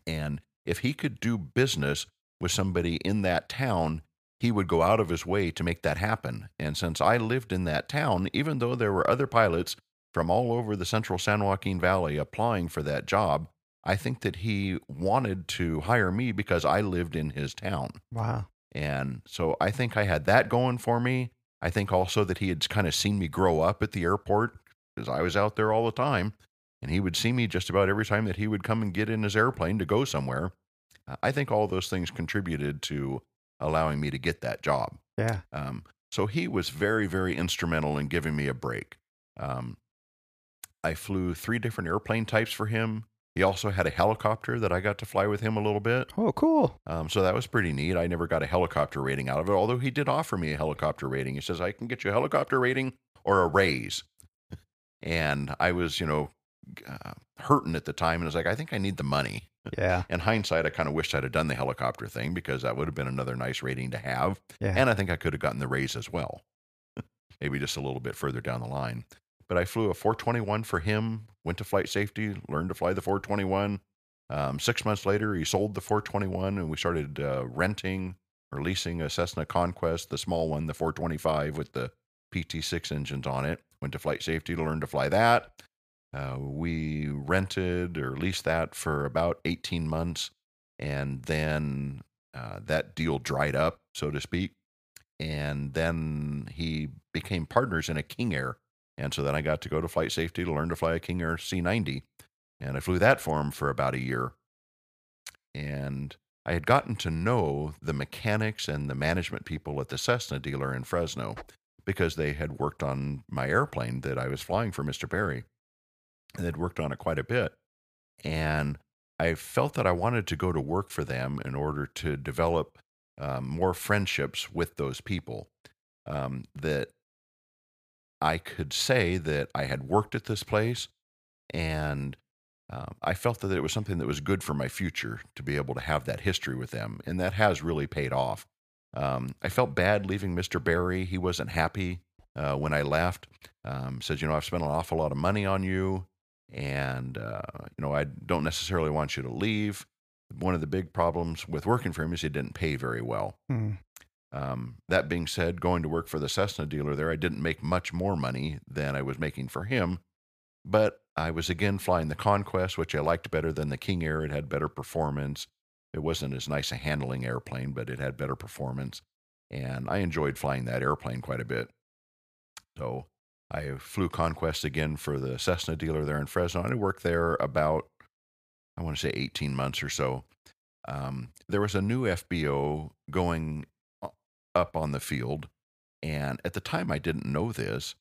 And if he could do business with somebody in that town, he would go out of his way to make that happen. And since I lived in that town, even though there were other pilots from all over the central San Joaquin Valley applying for that job, I think that he wanted to hire me because I lived in his town. Wow. And so I think I had that going for me. I think also that he had kind of seen me grow up at the airport because I was out there all the time. And he would see me just about every time that he would come and get in his airplane to go somewhere. I think all those things contributed to allowing me to get that job. Yeah. Um, so he was very, very instrumental in giving me a break. Um, I flew three different airplane types for him. He also had a helicopter that I got to fly with him a little bit. Oh, cool. Um, so that was pretty neat. I never got a helicopter rating out of it, although he did offer me a helicopter rating. He says, I can get you a helicopter rating or a raise. and I was, you know, uh, hurting at the time. And I was like, I think I need the money. Yeah. In hindsight, I kind of wished I'd have done the helicopter thing because that would have been another nice rating to have. Yeah. And I think I could have gotten the raise as well, <laughs> maybe just a little bit further down the line. But I flew a 421 for him, went to flight safety, learned to fly the 421. Um, six months later, he sold the 421 and we started uh, renting or leasing a Cessna Conquest, the small one, the 425 with the PT6 engines on it. Went to flight safety to learn to fly that. Uh, we rented or leased that for about 18 months. And then uh, that deal dried up, so to speak. And then he became partners in a King Air. And so then I got to go to flight safety to learn to fly a King Air C90. And I flew that for him for about a year. And I had gotten to know the mechanics and the management people at the Cessna dealer in Fresno because they had worked on my airplane that I was flying for Mr. Barry and they'd worked on it quite a bit. And I felt that I wanted to go to work for them in order to develop um, more friendships with those people. Um, that I could say that I had worked at this place and um, I felt that it was something that was good for my future to be able to have that history with them. And that has really paid off. Um, I felt bad leaving Mr. Barry. He wasn't happy uh, when I left. Um, said, you know, I've spent an awful lot of money on you and uh, you know I don't necessarily want you to leave. One of the big problems with working for him is he didn't pay very well. Mm. Um, that being said, going to work for the Cessna dealer there, I didn't make much more money than I was making for him, but I was again flying the Conquest, which I liked better than the King Air. It had better performance. It wasn't as nice a handling airplane, but it had better performance, and I enjoyed flying that airplane quite a bit. So I flew Conquest again for the Cessna dealer there in Fresno. I worked there about, I want to say 18 months or so. Um, there was a new FBO going up on the field. And at the time, I didn't know this,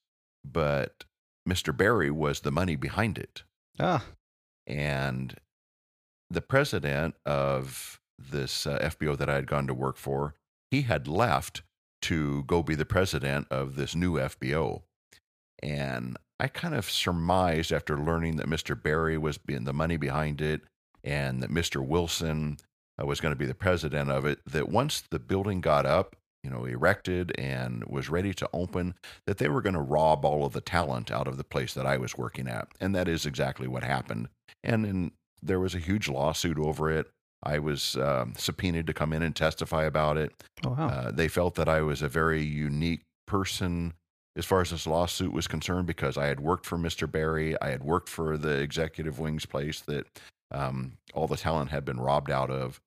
but Mr. Barry was the money behind it. Ah. And the president of this uh, FBO that I had gone to work for, he had left to go be the president of this new FBO. And I kind of surmised after learning that Mr. Barry was being the money behind it and that Mr. Wilson uh, was going to be the president of it, that once the building got up, you know, erected and was ready to open, that they were going to rob all of the talent out of the place that I was working at. And that is exactly what happened. And then there was a huge lawsuit over it. I was um, subpoenaed to come in and testify about it. Oh, wow. Uh, they felt that I was a very unique person as far as this lawsuit was concerned because I had worked for Mr. Barry. I had worked for the executive wings place that um, all the talent had been robbed out of.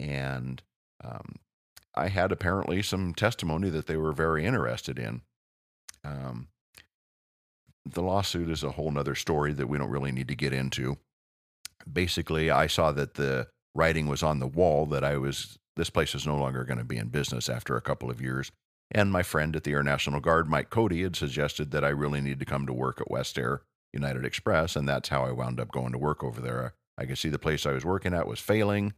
And um, I had apparently some testimony that they were very interested in. Um, the lawsuit is a whole nother story that we don't really need to get into. Basically, I saw that the writing was on the wall that I was this place is no longer going to be in business after a couple of years. And my friend at the Air National Guard, Mike Cody, had suggested that I really need to come to work at West Air United Express, and that's how I wound up going to work over there. I could see the place I was working at was failing.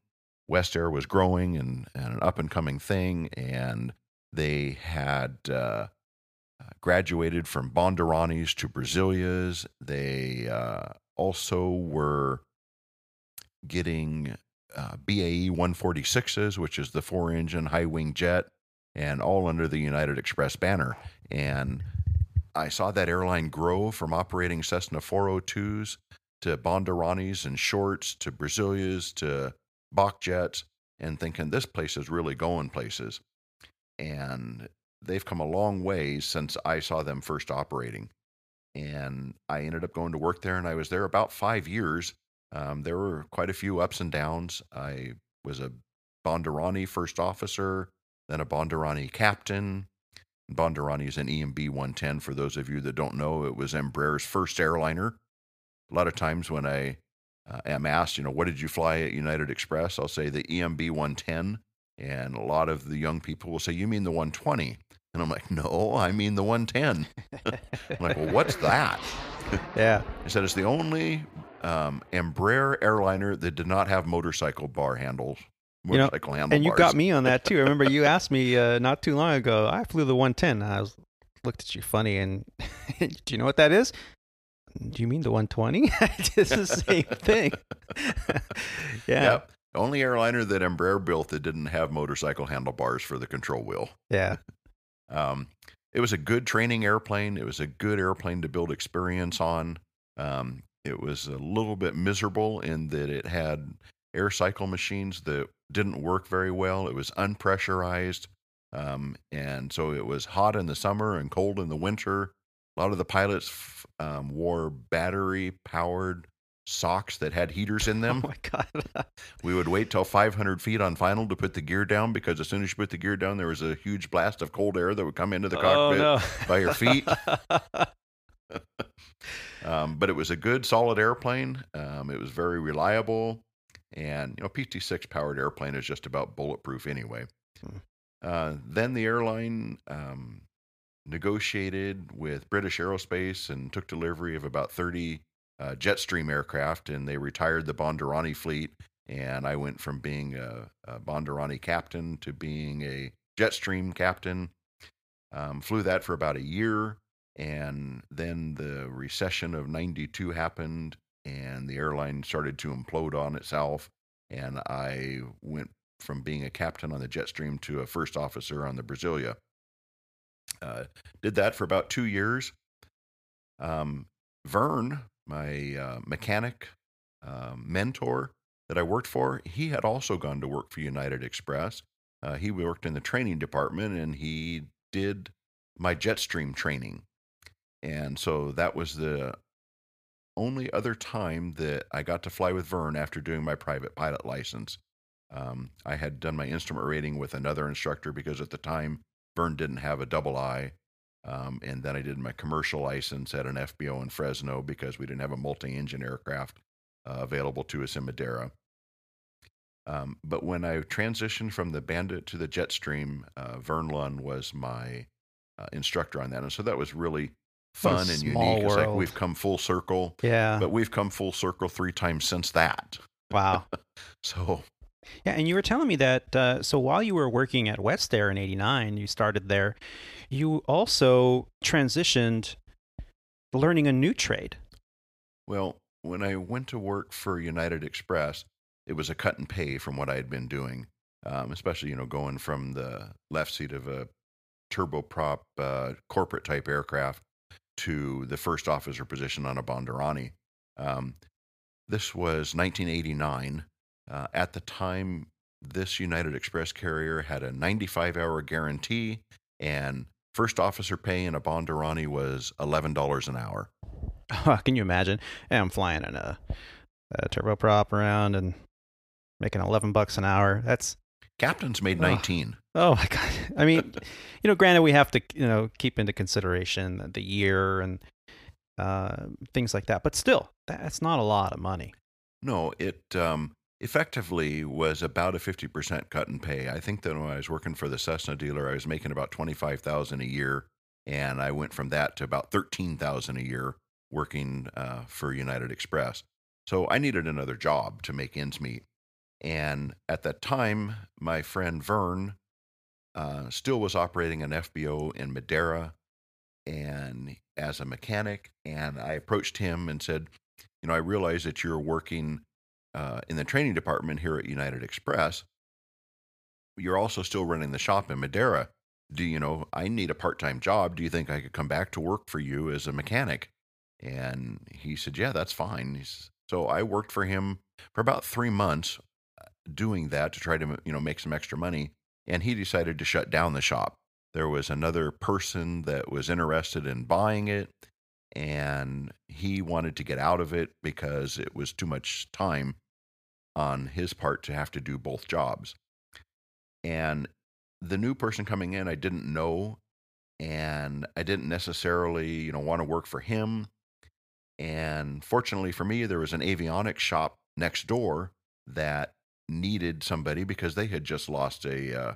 West Air was growing and, and an up and coming thing, and they had uh, graduated from Bandeirantes to Brasilias. They uh, also were getting uh, BAE 146s, which is the four engine high wing jet, and all under the United Express banner. And I saw that airline grow from operating Cessna 402s to Bandeirantes and shorts to Brasilias to BAe jets and thinking this place is really going places. And they've come a long way since I saw them first operating. And I ended up going to work there, and I was there about five years. Um, there were quite a few ups and downs. I was a Bandeirante first officer, then a Bandeirante captain. Bandeirante is an EMB 110. For those of you that don't know, it was Embraer's first airliner. A lot of times when I uh, am asked, you know, what did you fly at United Express? I'll say the EMB 110. And a lot of the young people will say, You mean the 120? And I'm like, No, I mean the 110. <laughs> I'm like, Well, what's that? yeah. He said it's the only um, Embraer airliner that did not have motorcycle bar handles. You know, Motorcycle handlebars. And you got me on that too. I remember you <laughs> asked me uh, not too long ago. I flew the 110. I was looked at you funny, and <laughs> do you know what that is? Do you mean the 120? <laughs> it's the <laughs> same thing. <laughs> yeah. Yep. Only airliner that Embraer built that didn't have motorcycle handlebars for the control wheel. Yeah. Um, it was a good training airplane. It was a good airplane to build experience on. Um, it was a little bit miserable in that it had air cycle machines that didn't work very well. It was unpressurized. Um, and so it was hot in the summer and cold in the winter. A lot of the pilots um, wore battery powered socks that had heaters in them. Oh my God. we would wait till 500 feet on final to put the gear down because as soon as you put the gear down, there was a huge blast of cold air that would come into the oh, cockpit no. by your feet. <laughs> um, but it was a good, solid airplane. Um, it was very reliable. And, you know, PT 6 powered airplane is just about bulletproof anyway. Hmm. Uh, then the airline um, negotiated with British Aerospace and took delivery of about 30 uh, Jetstream aircraft, and they retired the Bandeirante fleet. And I went from being a, a Bandeirante captain to being a Jetstream captain. Um, flew that for about a year, and then the recession of '92 happened, and the airline started to implode on itself. And I went from being a captain on the Jetstream to a first officer on the Brasilia. Uh, did that for about two years. Um, Vern, my uh, mechanic uh, mentor that I worked for, he had also gone to work for United Express. Uh, he worked in the training department and he did my Jetstream training. And so that was the only other time that I got to fly with Vern after doing my private pilot license. Um, I had done my instrument rating with another instructor because at the time Vern didn't have a double I. Um, and then I did my commercial license at an FBO in Fresno because we didn't have a multi engine aircraft uh, available to us in Madera. Um, but when I transitioned from the Bandit to the Jetstream, uh, Vern Lund was my uh, instructor on that. And so that was really fun and unique. It's like we've come full circle, Yeah. but we've come full circle three times since that. wow. <laughs> So Yeah, and you were telling me that uh, so while you were working at West Air in '89, you started there. You also transitioned, learning a new trade. Well, when I went to work for United Express, it was a cut and pay from what I had been doing, um, especially you know going from the left seat of a turboprop uh, corporate type aircraft to the first officer position on a Bandeirante. Um, this was 1989. Uh, at the time, this United Express carrier had a 95 hour guarantee, and first officer pay in a Bandeirante was $11 an hour. <laughs> Can you imagine? Yeah, I'm flying in a, a turboprop around and making 11 bucks an hour. That's captains made 19. Oh, oh my <laughs> god. I mean, you know, granted we have to, you know, keep into consideration the year and uh, things like that, but still, that's not a lot of money. No, it um, effectively was about a 50% cut in pay. I think that when I was working for the Cessna dealer, I was making about 25,000 a year and I went from that to about 13,000 a year working uh, for United Express. So I needed another job to make ends meet. And at that time, my friend Vern uh, still was operating an FBO in Madera and as a mechanic. And I approached him and said, You know, I realize that you're working uh, in the training department here at United Express. You're also still running the shop in Madera. Do you know, I need a part time job. Do you think I could come back to work for you as a mechanic? And he said, Yeah, that's fine. so I worked for him for about three months uh, doing that to try to, you know, make some extra money. And he decided to shut down the shop. There was another person that was interested in buying it, and he wanted to get out of it because it was too much time on his part to have to do both jobs. And the new person coming in, I didn't know, and I didn't necessarily, you know, want to work for him and fortunately for me, there was an avionics shop next door that needed somebody because they had just lost a uh,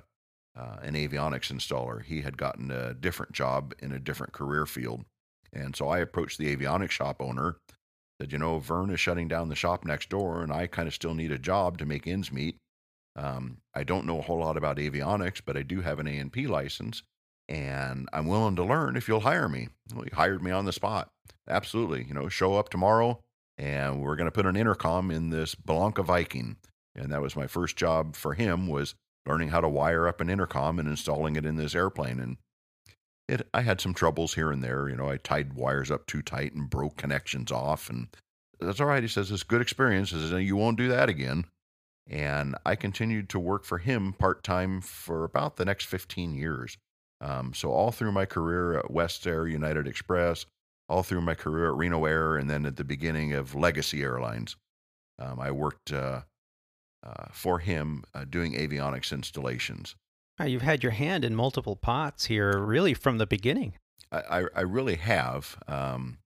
uh, an avionics installer. He had gotten a different job in a different career field, and so I approached the avionics shop owner. Said, you know, Vern is shutting down the shop next door, and I kind of still need a job to make ends meet. Um, I don't know a whole lot about avionics, but I do have an A&P license, and I'm willing to learn if you'll hire me. Well, he hired me on the spot. Absolutely. You know, show up tomorrow and we're going to put an intercom in this Bellanca Viking. And that was my first job for him was learning how to wire up an intercom and installing it in this airplane. And it, I had some troubles here and there. You know, I tied wires up too tight and broke connections off. And that's all right. He says, it's good experience. He says, you won't do that again. And I continued to work for him part time for about the next 15 years. Um, so all through my career at West Air, United Express, all through my career at Reno Air, and then at the beginning of Legacy Airlines, um, I worked uh, uh, for him uh, doing avionics installations. You've had your hand in multiple pots here, really from the beginning. I, I, really have. Um,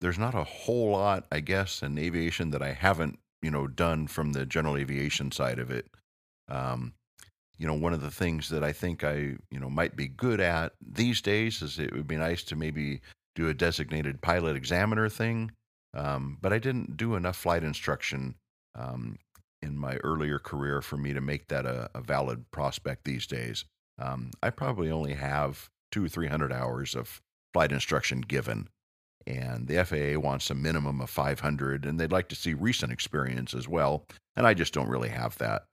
there's not a whole lot, I guess, in aviation that I haven't, you know, done from the general aviation side of it. Um, you know, one of the things that I think I, you know, might be good at these days is it would be nice to maybe do a designated pilot examiner thing. Um, but I didn't do enough flight instruction um, in my earlier career for me to make that a, a valid prospect these days. Um, I probably only have two or three hundred hours of flight instruction given, and the FAA wants a minimum of 500, and they'd like to see recent experience as well. And I just don't really have that.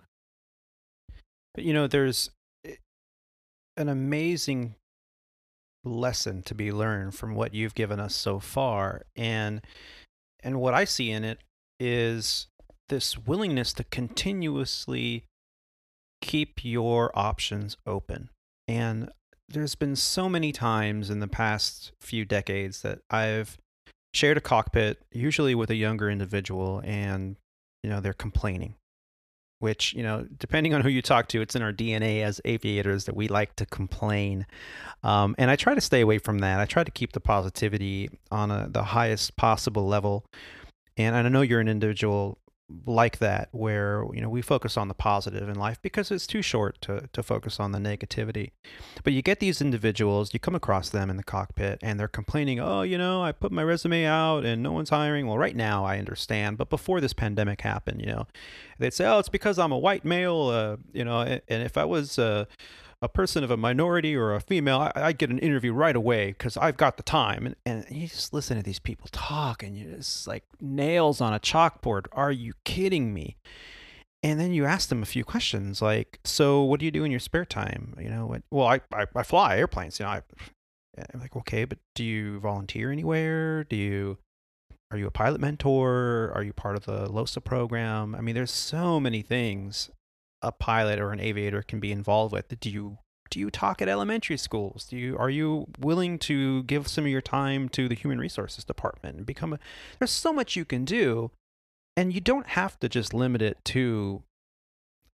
But you know, there's eh, an amazing lesson to be learned from what you've given us so far and and what I see in it is this willingness to continuously keep your options open. And there's been so many times in the past few decades that I've shared a cockpit, usually with a younger individual, and you know they're complaining which, you know, depending on who you talk to, it's in our DNA as aviators that we like to complain. Um, and I try to stay away from that. I try to keep the positivity on a, the highest possible level. And I know you're an individual like that where you know we focus on the positive in life because it's too short to to focus on the negativity. But you get these individuals you come across them in the cockpit and they're complaining oh you know i put my resume out and no one's hiring. Well right now i understand but before this pandemic happened you know they'd say oh it's because i'm a white male uh, you know and if i was uh, a person of a minority or a female, I, I get an interview right away because I've got the time. And, and you just listen to these people talk and you're just like nails on a chalkboard. Are you kidding me? And then you ask them a few questions like, so what do you do in your spare time? You know, what, well, I, I, I fly airplanes, you know, I, I'm like, okay, but do you volunteer anywhere? Do you, are you a pilot mentor? Are you part of the LOSA program? I mean, there's so many things a pilot or an aviator can be involved with. Do you do you talk at elementary schools? Do you are you willing to give some of your time to the human resources department and become a there's so much you can do and you don't have to just limit it to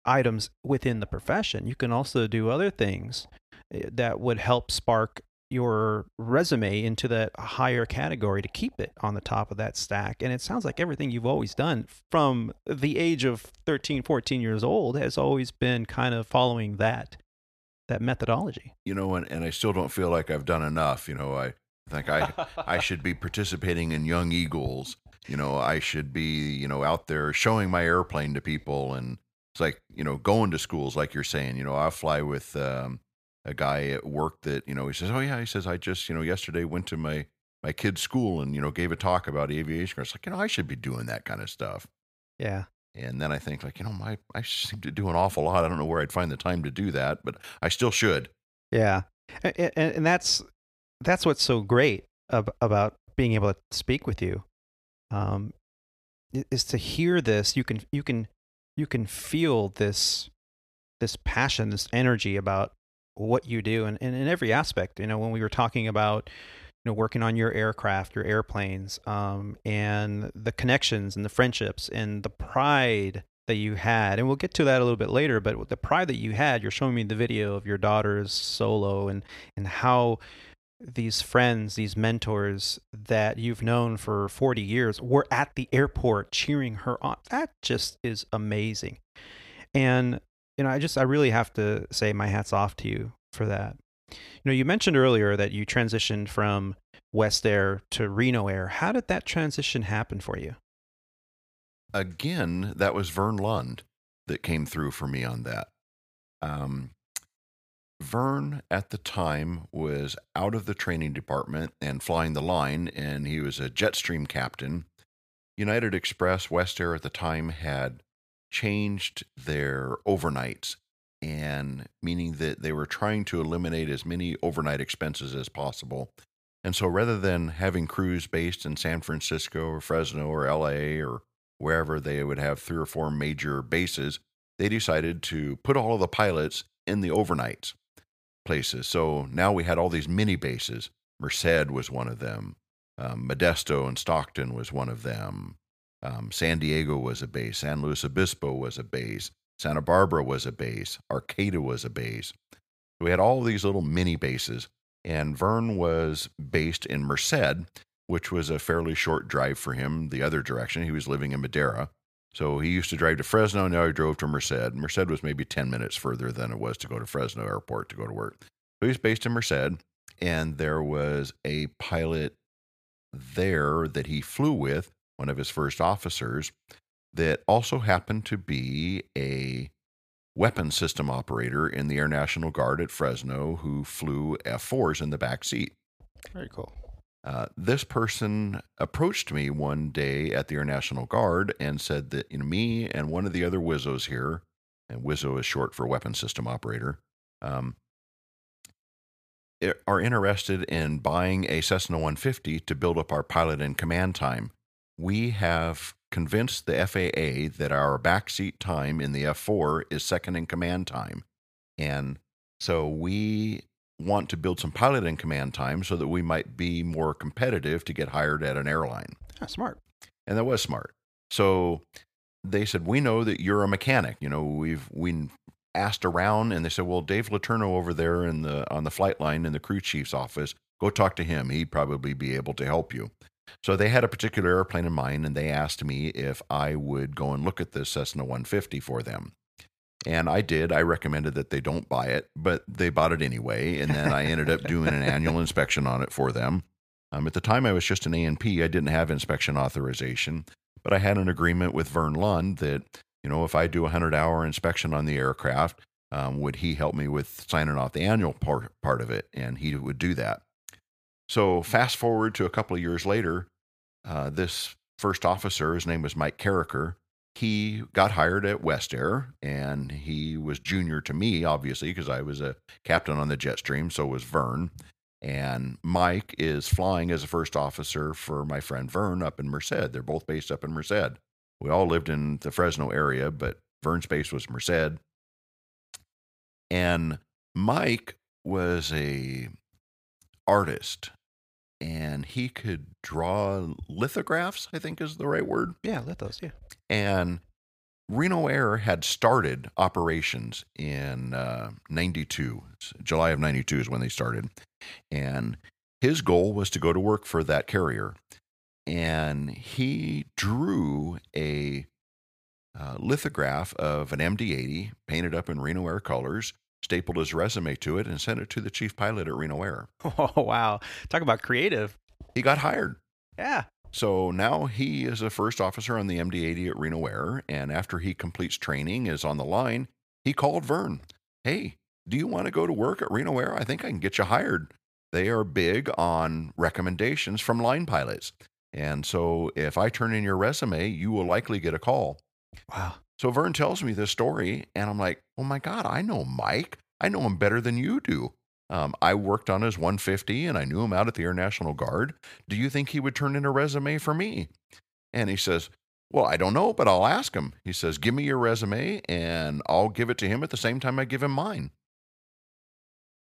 items within the profession. You can also do other things eh, that would help spark your resume into that higher category to keep it on the top of that stack. And it sounds like everything you've always done from the age of 13, 14 years old has always been kind of following that that methodology. You know, and, and I still don't feel like I've done enough. You know, I think I I <laughs> should be participating in Young Eagles. You know, I should be, you know, out there showing my airplane to people and it's like, you know, going to schools like you're saying, you know, I fly with um, a guy at work that you know he says, "Oh yeah," he says, "I just you know yesterday went to my my kid's school and you know gave a talk about aviation." It's like you know I should be doing that kind of stuff. Yeah. And then I think like you know my I seem to do an awful lot. I don't know where I'd find the time to do that, but I still should. Yeah, and, and that's that's what's so great ab- about being able to speak with you, um, is to hear this. You can you can you can feel this this passion, this energy about what you do and, and in every aspect. You know, when we were talking about you know working on your aircraft, your airplanes, um, and the connections and the friendships and the pride that you had, and we'll get to that a little bit later. But the pride that you had, you're showing me the video of your daughter's solo and and how these friends, these mentors that you've known for 40 years were at the airport cheering her on. That just is amazing. And you know, I just I really have to say my hats off to you for that. You know, you mentioned earlier that you transitioned from West Air to Reno Air. How did that transition happen for you? Again, that was Vern Lund that came through for me on that. Um, Vern at the time was out of the training department and flying the line, and he was a Jetstream captain. United Express, West Air at the time had changed their overnights and meaning that they were trying to eliminate as many overnight expenses as possible. And so rather than having crews based in San Francisco or Fresno or LA or wherever they would have three or four major bases, they decided to put all of the pilots in the overnights places. So now we had all these mini bases. Merced was one of them. Um, Modesto and Stockton was one of them. Um, San Diego was a base. San Luis Obispo was a base. Santa Barbara was a base. Arcata was a base. We had all these little mini bases, and Vern was based in Merced, which was a fairly short drive for him the other direction. He was living in Madera. So he used to drive to Fresno. Now he drove to Merced. Merced was maybe 10 minutes further than it was to go to Fresno Airport to go to work. So he's based in Merced, and there was a pilot there that he flew with one of his first officers, that also happened to be a weapon system operator in the Air National Guard at Fresno who flew F 4s in the back seat. Very cool. Uh, this person approached me one day at the Air National Guard and said that you know, me and one of the other Wizzos here, and Wizzo is short for weapon system operator, um, are interested in buying a Cessna 150 to build up our pilot and command time we have convinced the FAA that our backseat time in the F4 is second in command time. And so we want to build some pilot in command time so that we might be more competitive to get hired at an airline. That's smart. And that was smart. So they said, "We know that you're a mechanic. You know, we've we asked around and they said, "Well, Dave Letourneau over there in the on the flight line in the crew chief's office, go talk to him. He'd probably be able to help you." So they had a particular airplane in mind, and they asked me if I would go and look at this Cessna 150 for them. And I did. I recommended that they don't buy it, but they bought it anyway. And then I ended up doing an annual <laughs> inspection on it for them. Um, at the time, I was just an A&P. I didn't have inspection authorization, but I had an agreement with Vern Lund that, you know, if I do a 100 hour inspection on the aircraft, um, would he help me with signing off the annual part, part of it, and he would do that. So fast forward to a couple of years later, uh, this first officer, his name was Mike Carricker, he got hired at West Air, and he was junior to me, obviously, because I was a captain on the Jetstream. So was Vern, and Mike is flying as a first officer for my friend Vern up in Merced. They're both based up in Merced. We all lived in the Fresno area, but Vern's base was Merced. And Mike was a artist and he could draw lithographs, I think is the right word. Yeah, lithos, yeah. And Reno Air had started operations in uh, 92. July of 92 is when they started. And his goal was to go to work for that carrier. And he drew a uh, lithograph of an MD 80 painted up in Reno Air colors, stapled his resume to it, and sent it to the chief pilot at Reno Air. <laughs> Oh, wow. Talk about creative. He got hired. Yeah. So now he is a first officer on the MD 80 at Reno Air. And after he completes training, is on the line, he called Vern. Hey, do you want to go to work at Reno Air? I think I can get you hired. They are big on recommendations from line pilots. And so if I turn in your resume, you will likely get a call. Wow. So Vern tells me this story, and I'm like, oh my God, I know Mike. I know him better than you do. Um, I worked on his 150 and I knew him out at the Air National Guard. Do you think he would turn in a resume for me? And he says, Well, I don't know, but I'll ask him. He says, Give me your resume and I'll give it to him at the same time I give him mine.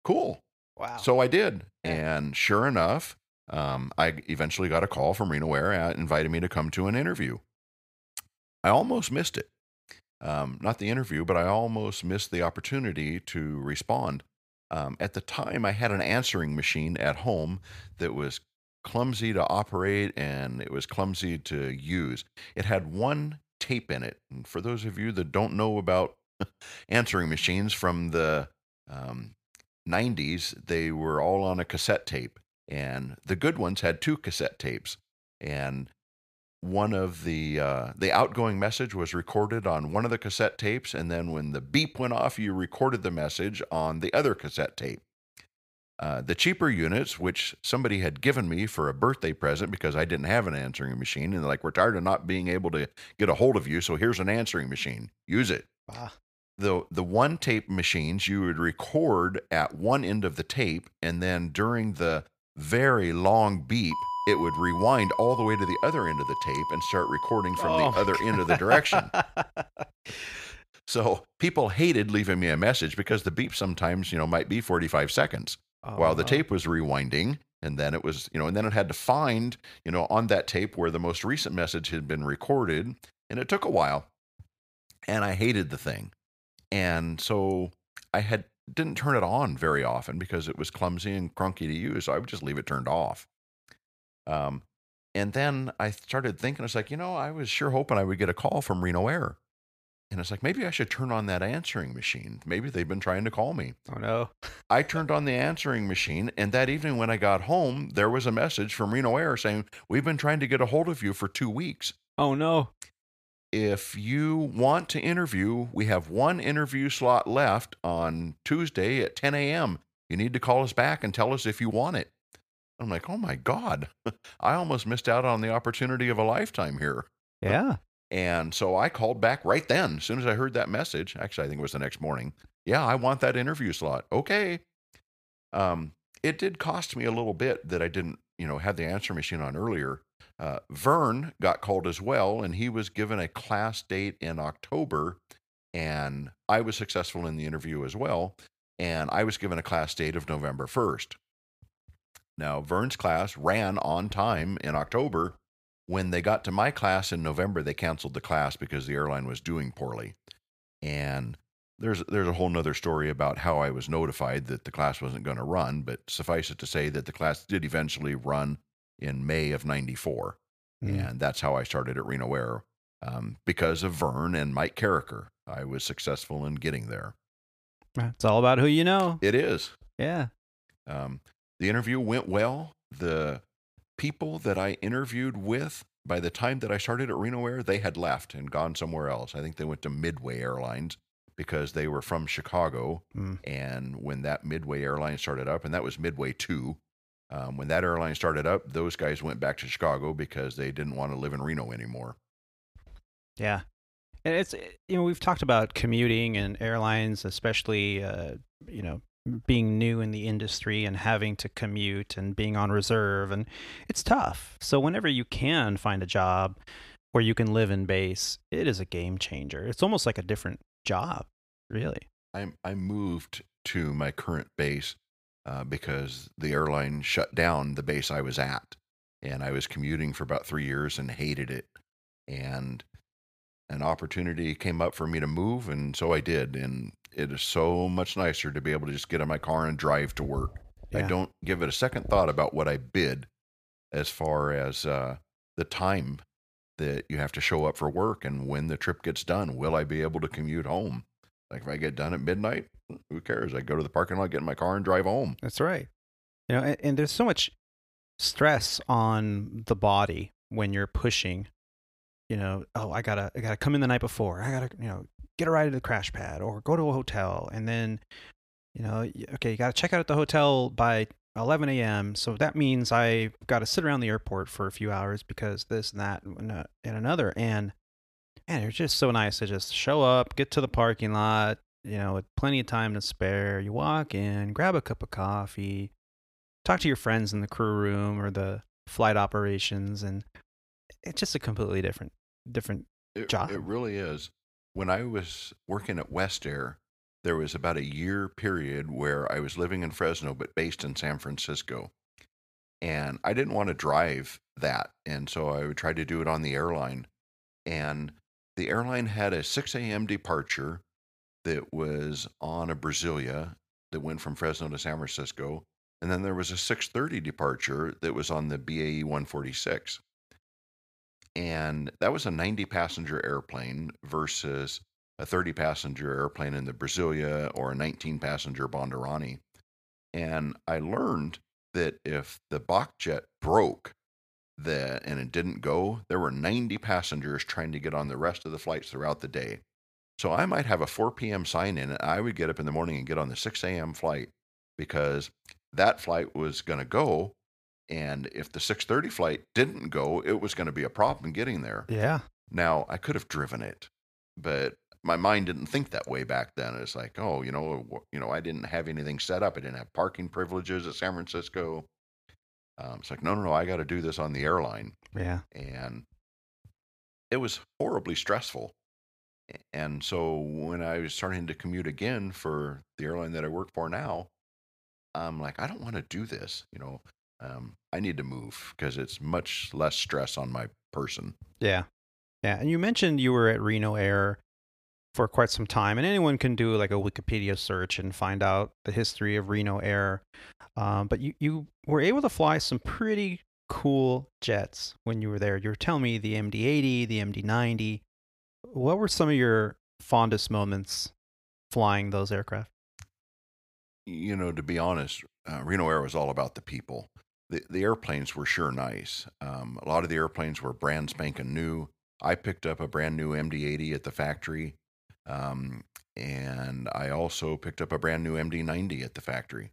Cool. Wow. So I did. And sure enough, um, I eventually got a call from Reno Air uh, inviting me to come to an interview. I almost missed it. Um, not the interview, but I almost missed the opportunity to respond. Um, at the time, I had an answering machine at home that was clumsy to operate and it was clumsy to use. It had one tape in it. And for those of you that don't know about <laughs> answering machines from the um, 90s, they were all on a cassette tape. And the good ones had two cassette tapes. And one of the uh, the outgoing message was recorded on one of the cassette tapes, and then when the beep went off, you recorded the message on the other cassette tape. Uh, the cheaper units, which somebody had given me for a birthday present because I didn't have an answering machine, and they're like, "We're tired of not being able to get a hold of you, so here's an answering machine. Use it." Wow. the the one tape machines you would record at one end of the tape and then during the very long beep it would rewind all the way to the other end of the tape and start recording from Oh the other end of the direction. <laughs> So people hated leaving me a message because the beep sometimes you know might be 45 seconds oh, while the Oh, tape was rewinding and then it was you know and then it had to find you know on that tape where the most recent message had been recorded and it took a while and i hated the thing. And so i had didn't turn it on very often because it was clumsy and crunky to use so i would just leave it turned off um, and then i started thinking it's like you know i was sure hoping i would get a call from reno air and it's like maybe i should turn on that answering machine maybe they've been trying to call me Oh no. I turned on the answering machine, and that evening when I got home, there was a message from Reno Air saying, We've been trying to get a hold of you for two weeks. Oh no. If you want to interview, we have one interview slot left on Tuesday at 10 a.m. You need to call us back and tell us if you want it. I'm like, Oh my God, <laughs> I almost missed out on the opportunity of a lifetime here. Yeah. And so I called back right then, as soon as I heard that message. Actually, I think it was the next morning. Yeah, I want that interview slot. Okay. Um, it did cost me a little bit that I didn't, you know, have the answer machine on earlier. Uh, Vern got called as well, and he was given a class date in October, and I was successful in the interview as well. And I was given a class date of November 1st. Now, Vern's class ran on time in October. When they got to my class in November, they canceled the class because the airline was doing poorly. And there's there's a whole nother story about how I was notified that the class wasn't going to run, but suffice it to say that the class did eventually run in May of '94, Mm. and that's how I started at Reno Air um, because of Vern and Mike Carricker. I was successful in getting there. It's all about who you know. It is. Yeah. Um, the interview went well. The people that I interviewed with, by the time that I started at Reno Air, they had left and gone somewhere else. I think they went to Midway Airlines. because they were from Chicago. Mm. And when that Midway airline started up, and that was Midway 2, um, when that airline started up, those guys went back to Chicago because they didn't want to live in Reno anymore. Yeah. And it's, you know, we've talked about commuting and airlines, especially, uh, you know, being new in the industry and having to commute and being on reserve. And it's tough. So, whenever you can find a job where you can live in base, it is a game changer. It's almost like a different job, really. I, I moved to my current base uh, because the airline shut down the base I was at. And I was commuting for about three years and hated it. And an opportunity came up for me to move, and so I did. And it is so much nicer to be able to just get in my car and drive to work. I don't give it a second thought about what I bid as far as uh, the time that you have to show up for work and when the trip gets done. Will I be able to commute home? Like if I get done at midnight, who cares? I go to the parking lot, get in my car, and drive home. That's right. You know, and, and there's so much stress on the body when you're pushing. You know, oh, I gotta, I gotta come in the night before. I gotta, you know, get a ride to the crash pad or go to a hotel, and then, you know, okay, you gotta check out at the hotel by 11 a.m. So that means I gotta sit around the airport for a few hours because this and that and, uh, and another. And man, it's just so nice to just show up, get to the parking lot, you know, with plenty of time to spare. You walk in, grab a cup of coffee, talk to your friends in the crew room or the flight operations, and it's just a completely different, different. It, job. it really is. When I was working at West Air, there was about a year period where I was living in Fresno but based in San Francisco. And I didn't want to drive that. And so I would try to do it on the airline. And the airline had a 6 a.m. departure that was on a Brasilia that went from Fresno to San Francisco. And then there was a 6:30 departure that was on the BAE 146 and that was a 90 passenger airplane versus a 30 passenger airplane in the Brasilia or a 19 passenger Bandeirante. And I learned that if the Bach jet broke the, and it didn't go, there were 90 passengers trying to get on the rest of the flights throughout the day. So I might have a 4 p.m. sign in, and I would get up in the morning and get on the 6 a.m. flight because that flight was going to go and if the 6:30 flight didn't go, it was going to be a problem getting there. Yeah, Now, I could have driven it, but my mind didn't think that way back then. It's like, oh, you know, you know, I didn't have anything set up. I didn't have parking privileges at San Francisco. Um, it's like, no, no, no, I got to do this on the airline, yeah, and it was horribly stressful. And so when I was starting to commute again for the airline that I work for now, I'm like, I don't want to do this. You know, um, I need to move because it's much less stress on my person. yeah, yeah. And you mentioned you were at Reno Air for quite some time, and anyone can do like a Wikipedia search and find out the history of Reno Air. Um, but you you were able to fly some pretty cool jets when you were there. You were telling me the MD-80, the MD-90. What were some of your fondest moments flying those aircraft? You know, to be honest, uh, Reno Air was all about the people. The, airplanes were sure nice. Um, a lot of the airplanes were brand spanking new. I picked up a brand new MD-80 at the factory, um, and I also picked up a brand new MD-90 at the factory.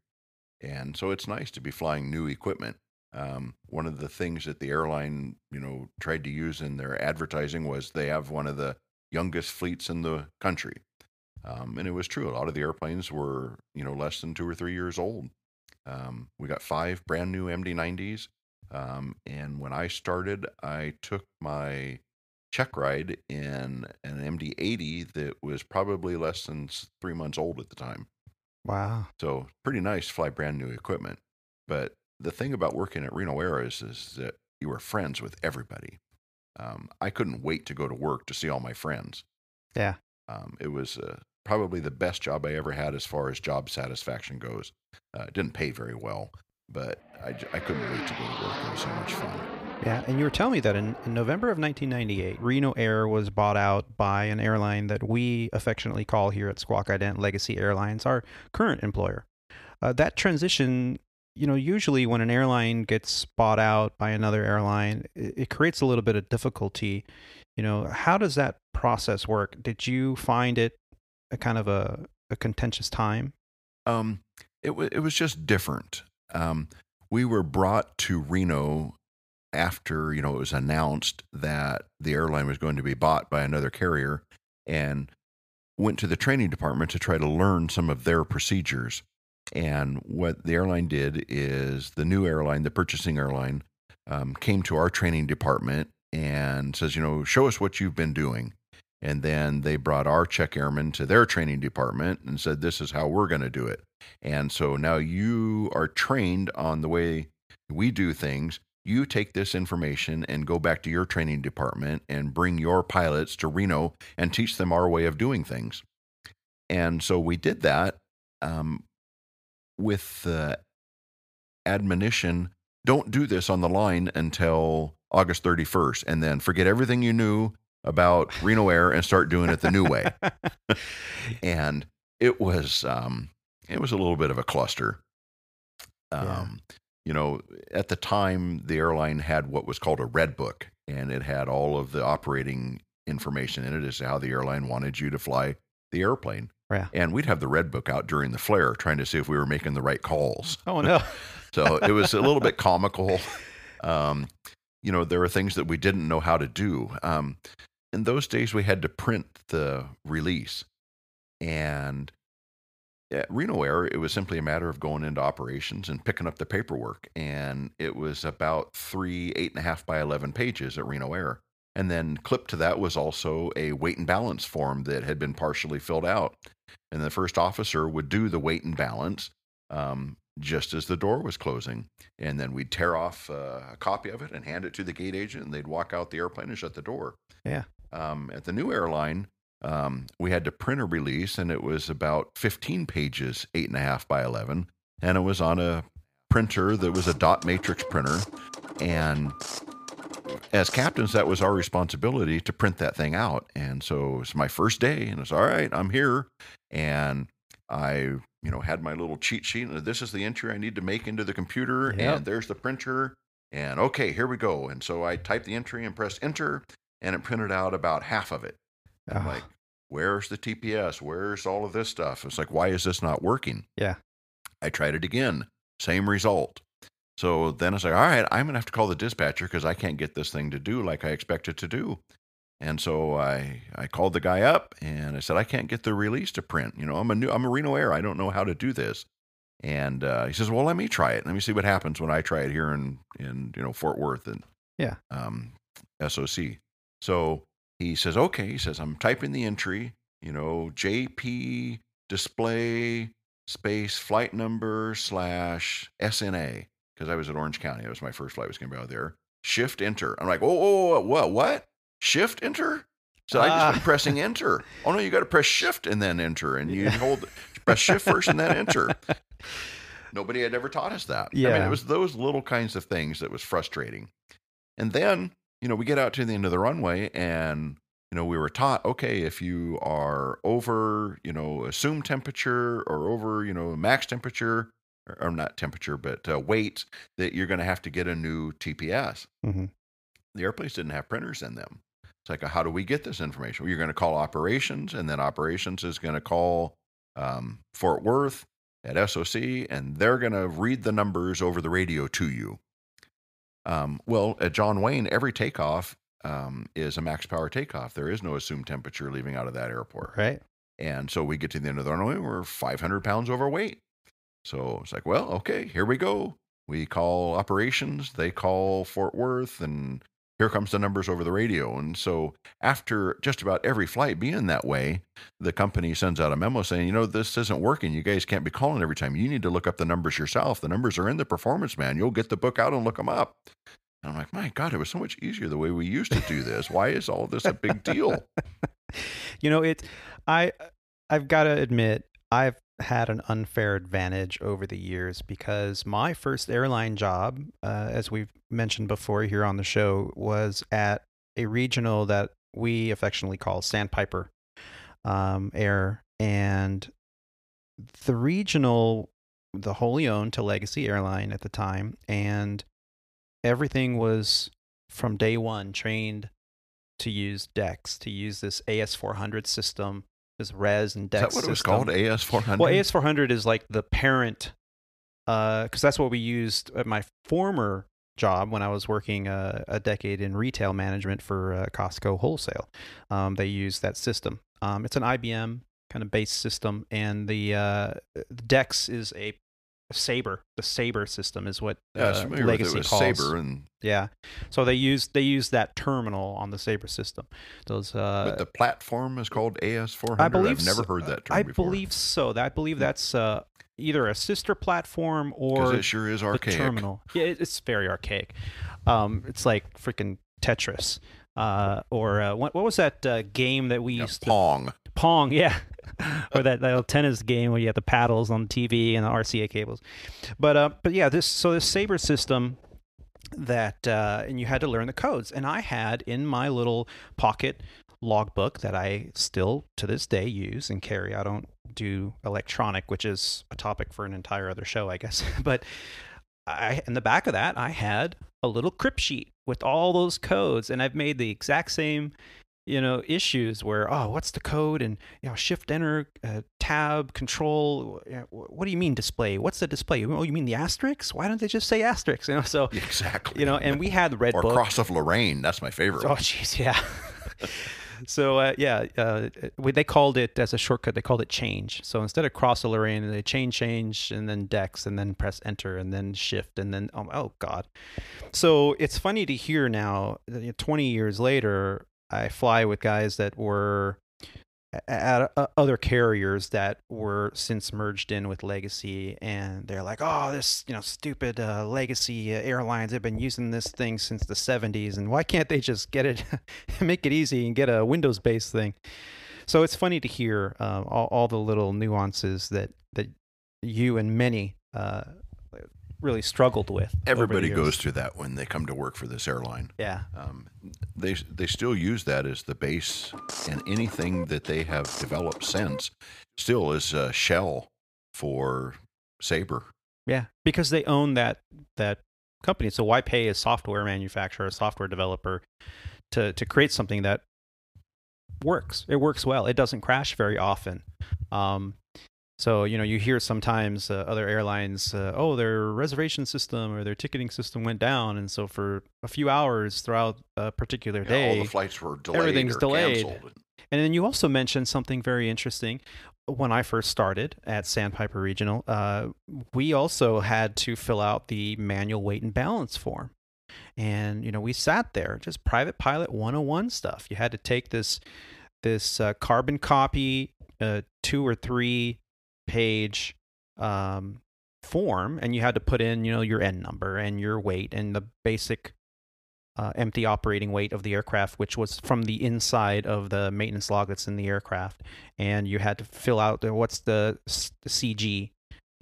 And so it's nice to be flying new equipment. Um, one of the things that the airline, you know, tried to use in their advertising was they have one of the youngest fleets in the country. Um, and it was true. A lot of the airplanes were, you know, less than two or three years old. Um, we got five brand new MD-90s. Um, and when I started, I took my check ride in an MD-80 that was probably less than three months old at the time. Wow. So pretty nice to fly brand new equipment. But the thing about working at Reno Air is, is that you were friends with everybody. Um, I couldn't wait to go to work to see all my friends. Yeah. Um, it was uh, probably the best job I ever had as far as job satisfaction goes. Uh, it didn't pay very well, but I, I couldn't wait to go to work. It was so much fun. Yeah, and you were telling me that in, in November of 1998, Reno Air was bought out by an airline that we affectionately call here at Squawk Ident Legacy Airlines, our current employer. Uh, that transition, you know, usually when an airline gets bought out by another airline, it, it creates a little bit of difficulty. You know, how does that process work? Did you find it a kind of a, a contentious time? Um, it was it was just different. Um, we were brought to Reno after you know it was announced that the airline was going to be bought by another carrier, and went to the training department to try to learn some of their procedures. And what the airline did is the new airline, the purchasing airline, um, came to our training department and says, you know, show us what you've been doing. And then they brought our check airmen to their training department and said, this is how we're going to do it. And so now you are trained on the way we do things. You take this information and go back to your training department and bring your pilots to Reno and teach them our way of doing things. And so we did that um, with the admonition don't do this on the line until August 31st and then forget everything you knew about Reno Air and start doing it the new way. <laughs> and it was um, it was a little bit of a cluster. Um, yeah. You know, at the time, the airline had what was called a red book, and it had all of the operating information in it as to how the airline wanted you to fly the airplane. Yeah. And we'd have the red book out during the flare, trying to see if we were making the right calls. <laughs> Oh no! so it was a little bit <laughs> comical. Um, you know, there were things that we didn't know how to do. Um, in those days, we had to print the release, and at Reno Air, it was simply a matter of going into operations and picking up the paperwork. And it was about three, eight and a half by 11 pages at Reno Air. And then clipped to that was also a weight and balance form that had been partially filled out. And the first officer would do the weight and balance um, just as the door was closing. And then we'd tear off uh, a copy of it and hand it to the gate agent, and they'd walk out the airplane and shut the door. Yeah. Um, at the new airline, um, we had to print a release, and it was about 15 pages, eight and a half by 11. And it was on a printer that was a dot matrix printer. And as captains, that was our responsibility to print that thing out. And so it was my first day, and it's all right, I'm here. And I, you know, had my little cheat sheet, and this is the entry I need to make into the computer, yep. and there's the printer. And okay, here we go. And so I typed the entry and pressed enter, and it printed out about half of it. Oh. I'm like, where's the TPS? Where's all of this stuff? It's like, why is this not working? Yeah. I tried it again, same result. So then it's like, all right, I'm going to have to call the dispatcher because I can't get this thing to do like I expect it to do. And so I, I called the guy up and I said, I can't get the release to print. You know, I'm a new, I'm a Reno Air. I don't know how to do this. And uh, he says, well, let me try it. Let me see what happens when I try it here in, in, you know, Fort Worth and yeah, um, SOC. So he says, okay. He says, I'm typing the entry, you know, JP display space flight number slash SNA because I was at Orange County. That was my first flight was going to be out there. Shift enter. I'm like, oh, oh, oh what? What? Shift enter? So I just been ah. pressing enter. Oh no, you got to press shift and then enter, and you yeah. hold press shift first and then enter. <laughs> Nobody had ever taught us that. Yeah, I mean, it was those little kinds of things that was frustrating. And then you know we get out to the end of the runway, and you know we were taught okay if you are over you know assumed temperature or over you know max temperature or, not temperature, but uh, weight, that you're going to have to get a new TPS. Mm-hmm. The airplanes didn't have printers in them. It's like, how do we get this information? Well, you're going to call operations, and then operations is going to call um, Fort Worth at SOC, and they're going to read the numbers over the radio to you. Um, well, at John Wayne, every takeoff um, is a max power takeoff. There is no assumed temperature leaving out of that airport. Right. And so we get to the end of the runway, we're 500 pounds overweight. So it's like, well, okay, here we go. We call operations, they call Fort Worth, and here comes the numbers over the radio. And so after just about every flight being that way, the company sends out a memo saying, you know, this isn't working. You guys can't be calling every time. You need to look up the numbers yourself. The numbers are in the performance manual. Get the book out and look them up. And I'm like, my God, it was so much easier the way we used to do this. Why is all this a big deal? <laughs> you know, it I I've got to admit, I've had an unfair advantage over the years because my first airline job, uh, as we've mentioned before here on the show, was at a regional that we affectionately call Sandpiper um, Air. And the regional, the wholly owned to Legacy Airline at the time, and everything was from day one trained to use DEX, to use this AS400 system this res and dex. Is that what it was system. called? AS400? Well, AS400 is like the parent, because that's what we used at my former job when I was working uh, a decade in retail management for uh, Costco wholesale. Um, they use that system. Um, it's an IBM kind of base system, and the uh, Dex is a Sabre. The Sabre system is what yeah, uh. Legacy calls. Sabre, and Yeah, so they use they use that terminal on the Sabre system. Those uh, but the platform is called AS400. I believe I've never so. heard that term I before. believe so. I believe that's uh, either a sister platform or it sure is archaic. terminal. Yeah, it's very archaic. Um, it's like freaking Tetris. Uh, or uh, what, what was that uh, game that we Yeah, used to Pong. Pong, yeah. <laughs> or that, that tennis game where you have the paddles on the TV and the RCA cables. But uh, but yeah, this so this Sabre system that uh, and you had to learn the codes. And I had in my little pocket logbook that I still to this day use and carry. I don't do electronic, which is a topic for an entire other show, I guess. <laughs> but I in the back of that I had a little crypt sheet with all those codes, and I've made the exact same you know issues where oh what's the code? and you know shift enter uh, tab control what do you mean display? What's the display? Oh you mean the asterisk? Why don't they just say asterisk? <laughs> You know so Exactly. you know and we had the red or book Cross of Lorraine. That's my favorite. oh jeez yeah. <laughs> So uh, yeah uh, they called it as a shortcut they called it change. So instead of cross of lorraine they change change and then dex and then press enter and then shift and then oh, oh god. So it's funny to hear now that, you know, 20 years later i fly with guys that were at uh, other carriers that were since merged in with legacy and they're like oh this you know stupid uh, legacy uh, airlines have been using this thing since the 70s and why can't they just get it <laughs> make it easy and get a windows based thing? So it's funny to hear uh, all, all the little nuances that that you and many uh, really struggled with Everybody goes through that when they come to work for this airline. yeah Um, they they still use that as the base, and anything that they have developed since still is a shell for Sabre. Yeah, because they own that that company. So why pay a software manufacturer, a software developer, to to create something that works? It works well. It doesn't crash very often. Um, so you know, you hear sometimes uh, other airlines, uh, oh, their reservation system or their ticketing system went down, and so for a few hours throughout a particular know, day, all the flights were delayed everything's or delayed. canceled. and then you also mentioned something very interesting. When I first started at Sandpiper Regional, uh, we also had to fill out the manual weight and balance form. And, you know, we sat there, just private pilot 101 stuff. You had to take this, this uh, carbon copy, uh, two or three page um, form, and you had to put in, you know, your N number and your weight and the basic uh, empty operating weight of the aircraft, which was from the inside of the maintenance log that's in the aircraft. And you had to fill out the, what's the, the CG,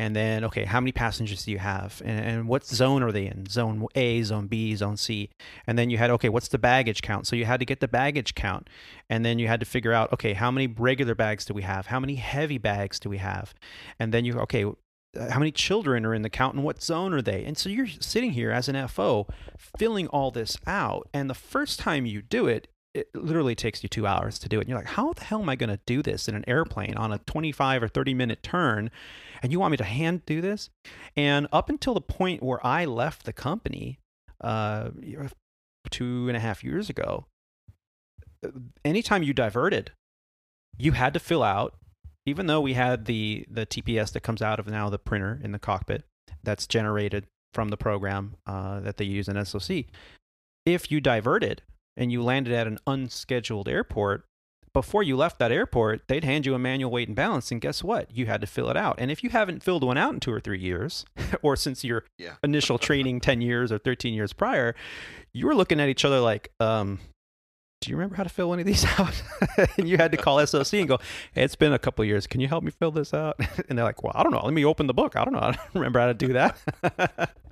and then okay, how many passengers do you have, and, and what zone are they in? Zone A, Zone B, Zone C. And then you had okay, what's the baggage count? So you had to get the baggage count, and then you had to figure out okay, how many regular bags do we have? How many heavy bags do we have? And then you okay. How many children are in the count and what zone are they? And so you're sitting here as an FO filling all this out. And the first time you do it, it literally takes you two hours to do it. And you're like, how the hell am I going to do this in an airplane on a 25 or 30 minute turn? And you want me to hand do this? And up until the point where I left the company uh, two and a half years ago, uh, anytime you diverted, you had to fill out, even though we had the, the TPS that comes out of now the printer in the cockpit that's generated from the program uh, that they use in SOC. If you diverted and you landed at an unscheduled airport, before you left that airport, they'd hand you a manual weight and balance, and guess what? You had to fill it out. And if you haven't filled one out in two or three years, <laughs> or since your Yeah. initial <laughs> training 10 years or 13 years prior, you were looking at each other like, um, do you remember how to fill one of these <laughs> out? and you had to call SOC and go, hey, it's been a couple of years. Can you help me fill this out? and they're like, well, I don't know. Let me open the book. I don't know. I don't remember how to do that.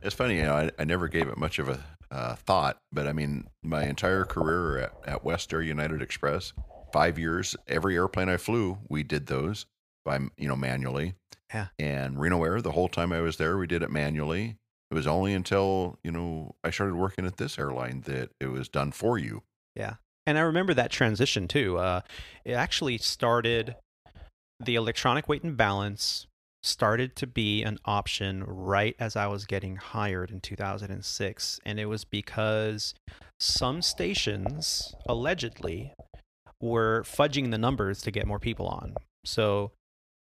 It's funny, you know, I, I never gave it much of a uh, thought, but I mean, my entire career at, at West Air United Express, five years, every airplane I flew, we did those by, you know, manually. Yeah. And Reno Air, the whole time I was there, we did it manually. It was only until, you know, I started working at this airline that it was done for you. Yeah. And I remember that transition too. Uh, it actually started the electronic weight and balance started to be an option right as I was getting hired in 2006. And it was because some stations allegedly were fudging the numbers to get more people on. So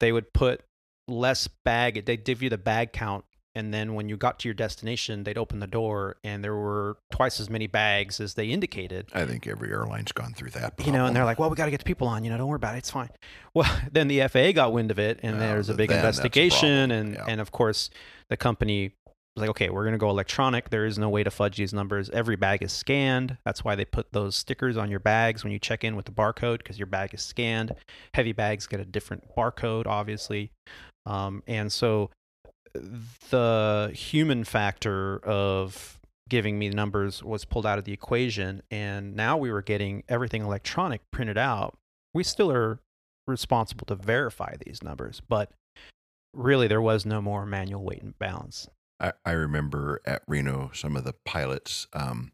they would put less bag, they'd give you the bag count and then when you got to your destination they'd open the door and there were twice as many bags as they indicated I think every airline's gone through that. you know and they're like well we got to get the people on you know don't worry about it it's fine well <laughs> then the faa got wind of it and Oh, there's a big that's a investigation and Yeah. and of course the company like okay we're going to go electronic. There is no way to fudge these numbers. Every bag is scanned. That's why they put those stickers on your bags when you check in with the barcode because your bag is scanned. Heavy bags get a different barcode obviously. Um, and so the human factor of giving me the numbers was pulled out of the equation and now we were getting everything electronic printed out. We still are responsible to verify these numbers but really there was no more manual weight and balance I, I remember at Reno some of the pilots um,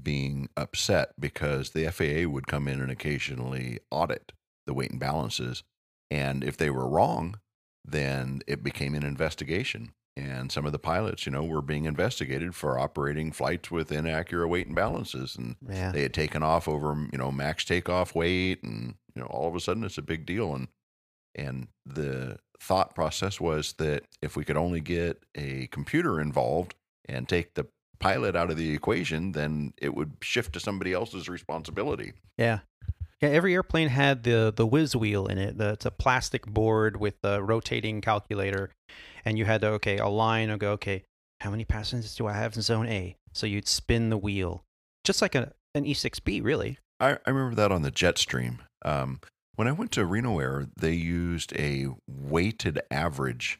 being upset because the FAA would come in and occasionally audit the weight and balances. And if they were wrong, then it became an investigation. And some of the pilots, you know, were being investigated for operating flights with inaccurate weight and balances. And yeah they had taken off over, you know, max takeoff weight. And, you know, all of a sudden it's a big deal. And, and the thought process was that if we could only get a computer involved and take the pilot out of the equation, then it would shift to somebody else's responsibility. yeah yeah every airplane had the the whiz wheel in it the, it's a plastic board with a rotating calculator and you had to okay align and go okay how many passengers do i have in zone a so you'd spin the wheel just like a, an e6b really I, I remember that on the Jetstream. Um, when I went to Reno Air, they used a weighted average,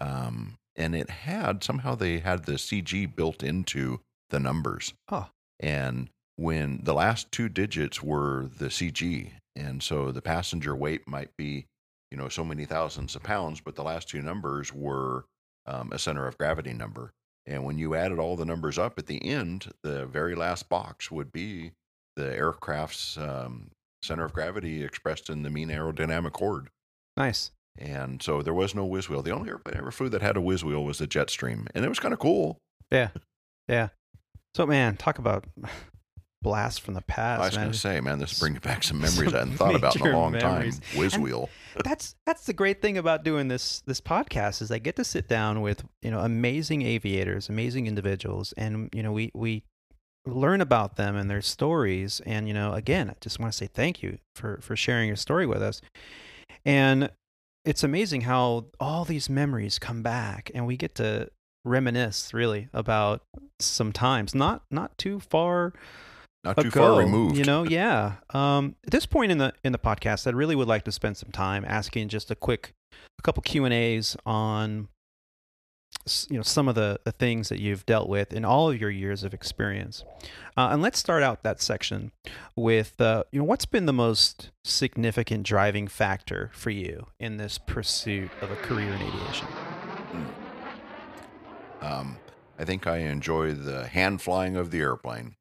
um, and it had somehow they had the CG built into the numbers. Oh. And when the last two digits were the CG, and so the passenger weight might be, you know, so many thousands of pounds, but the last two numbers were um, a center of gravity number. And when you added all the numbers up at the end, the very last box would be the aircraft's um, center of gravity expressed in the mean aerodynamic chord. nice And so there was no whiz wheel. The only airplane I ever flew that had a whiz wheel was the Jetstream, and it was kind of cool. Yeah, yeah. So man, talk about <sighs> blast from the past, I was going to say, man, this brings back some <laughs> Some memories I hadn't thought about in a long memories. time. Whiz And- wheel. <laughs> that's that's the great thing about doing this this podcast is I get to sit down with you know amazing aviators, amazing individuals, and you know we we learn about them and their stories. And you know, again, I just want to say thank you for for sharing your story with us. And it's amazing how all these memories come back, and we get to reminisce really about some times not not too far Not too ago, far removed. You know, <laughs> yeah. Um, at this point in the in the podcast, I really would like to spend some time asking just a quick, a couple Q and A's on, you know, some of the the things that you've dealt with in all of your years of experience. Uh, and let's start out that section with, uh, you know, what's been the most significant driving factor for you in this pursuit of a career in aviation? Um, I think I enjoy the hand flying of the airplane.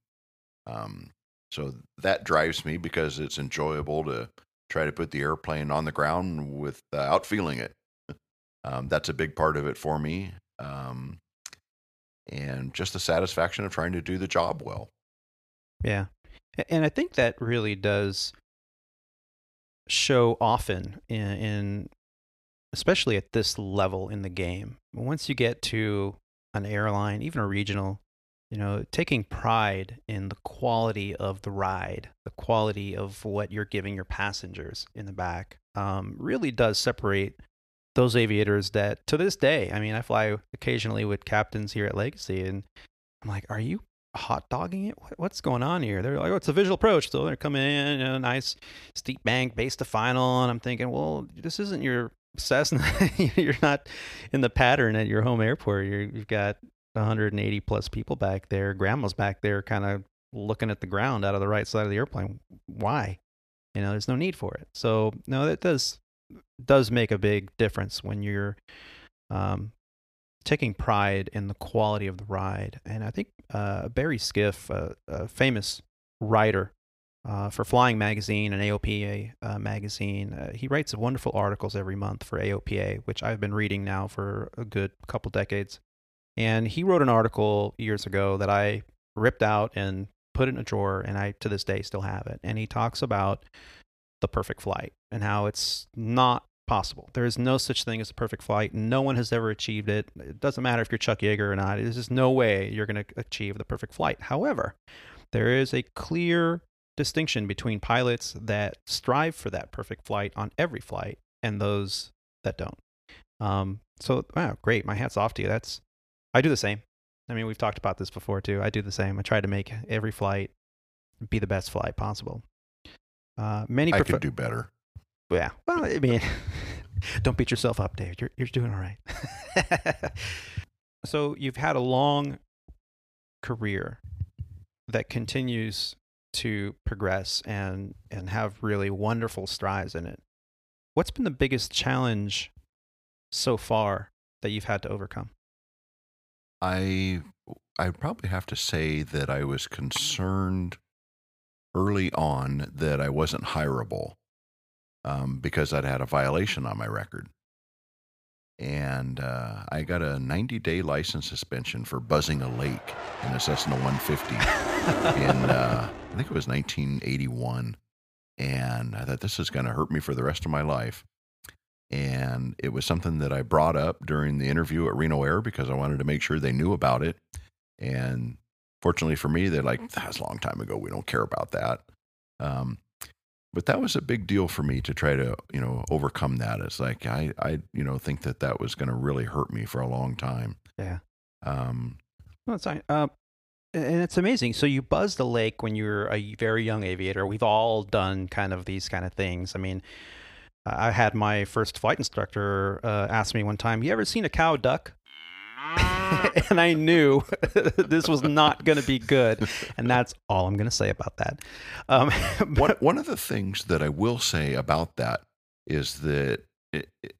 Um, so that drives me because it's enjoyable to try to put the airplane on the ground without feeling it. <laughs> Um, that's a big part of it for me. Um, and just the satisfaction of trying to do the job well. Yeah. And I think that really does show often in, in especially at this level in the game. Once you get to an airline, even a regional, you know, taking pride in the quality of the ride, the quality of what you're giving your passengers in the back, um, really does separate those aviators that to this day, I mean, I fly occasionally with captains here at Legacy and I'm like, are you hot dogging it? What, what's going on here? They're like, oh, it's a visual approach. So they're coming in, you know, nice steep bank, base to final. And I'm thinking, well, this isn't your Cessna. <laughs> You're not in the pattern at your home airport. You're, you've got 180 plus people back there. Grandma's back there kind of looking at the ground out of the right side of the airplane. Why? You know, there's no need for it. So, no, that does does make a big difference when you're um, taking pride in the quality of the ride. And I think uh, Barry Schiff, a famous writer uh, for Flying Magazine and AOPA uh, magazine. Uh, he writes wonderful articles every month for AOPA, which I've been reading now for a good couple decades. And he wrote an article years ago that I ripped out and put in a drawer, and I to this day still have it. And he talks about the perfect flight and how it's not possible. There is no such thing as a perfect flight. No one has ever achieved it. It doesn't matter if you're Chuck Yeager or not. There's just no way you're going to achieve the perfect flight. However, there is a clear distinction between pilots that strive for that perfect flight on every flight and those that don't. Um, so, wow, great. My hat's off to you. That's I do the same. I mean, we've talked about this before too. I do the same. I try to make every flight be the best flight possible. Uh, many I could do better. Yeah. Well, I mean, <laughs> don't beat yourself up, Dave. You're you're doing all right. <laughs> so you've had a long career that continues to progress and and have really wonderful strides in it. What's been the biggest challenge so far that you've had to overcome? I I probably have to say that I was concerned early on that I wasn't hireable um, because I'd had a violation on my record. And uh, I got a 90 day license suspension for buzzing a lake in a Cessna 150 in, <laughs> uh, I think it was 1981. And I thought this is going to hurt me for the rest of my life. And it was something that I brought up during the interview at Reno Air because I wanted to make sure they knew about it. And fortunately for me, they're like, that was a long time ago. We don't care about that. Um, but that was a big deal for me to try to, you know, overcome that. It's like, I, I, you know, think that that was going to really hurt me for a long time. Yeah. Um, well, it's, uh, and it's amazing. So you buzzed the lake when you were a very young aviator. We've all done kind of these kind of things. I mean, I had my first flight instructor uh, ask me one time, "You ever seen a cow duck?" <laughs> and I knew <laughs> this was not going to be good, and that's all I'm going to say about that. Um, <laughs> but, one one of the things that I will say about that is that it, it,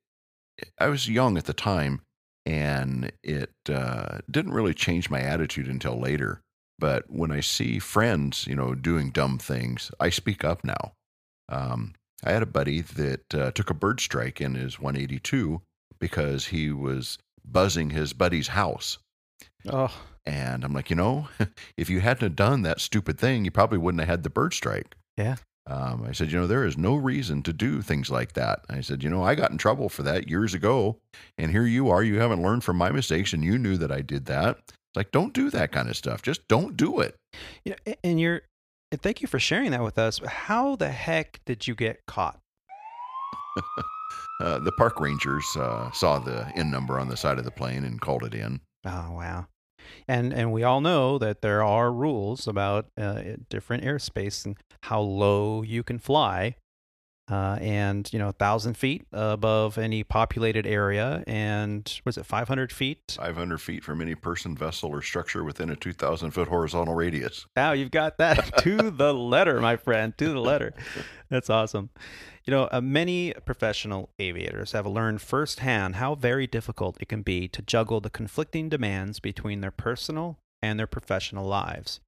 I was young at the time, and it uh, didn't really change my attitude until later. But when I see friends, you know, doing dumb things, I speak up now. Um, I had a buddy that uh, took a bird strike in his 182 because he was buzzing his buddy's house. Oh. And I'm like, you know, <laughs> if you hadn't done that stupid thing, you probably wouldn't have had the bird strike. Yeah. Um, I said, you know, there is no reason to do things like that. I said, you know, I got in trouble for that years ago, and here you are. You haven't learned from my mistakes, and you knew that I did that. It's like, don't do that kind of stuff. Just don't do it. You know, and you're and thank you for sharing that with us. How the heck did you get caught? <laughs> uh, the park rangers uh, saw the N number on the side of the plane and called it in. Oh wow! And and we all know that there are rules about uh, different airspace and how low you can fly uh, and you know, a thousand feet above any populated area, and was it 500 feet? 500 feet from any person, vessel, or structure within a 2,000 foot horizontal radius. Now you've got that <laughs> to the letter, my friend, to the letter. That's awesome. You know, uh, many professional aviators have learned firsthand how very difficult it can be to juggle the conflicting demands between their personal and their professional lives.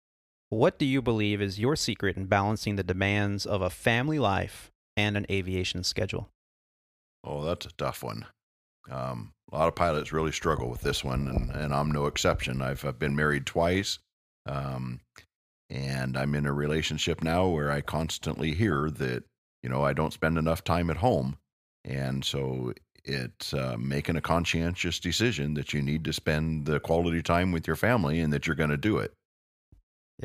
What do you believe is your secret in balancing the demands of a family life and an aviation schedule? Oh, that's a tough one. Um, a lot of pilots really struggle with this one, and, and I'm no exception. I've, I've been married twice, um, and I'm in a relationship now where I constantly hear that, you know, I don't spend enough time at home. And so it's uh, making a conscientious decision that you need to spend the quality time with your family and that you're going to do it.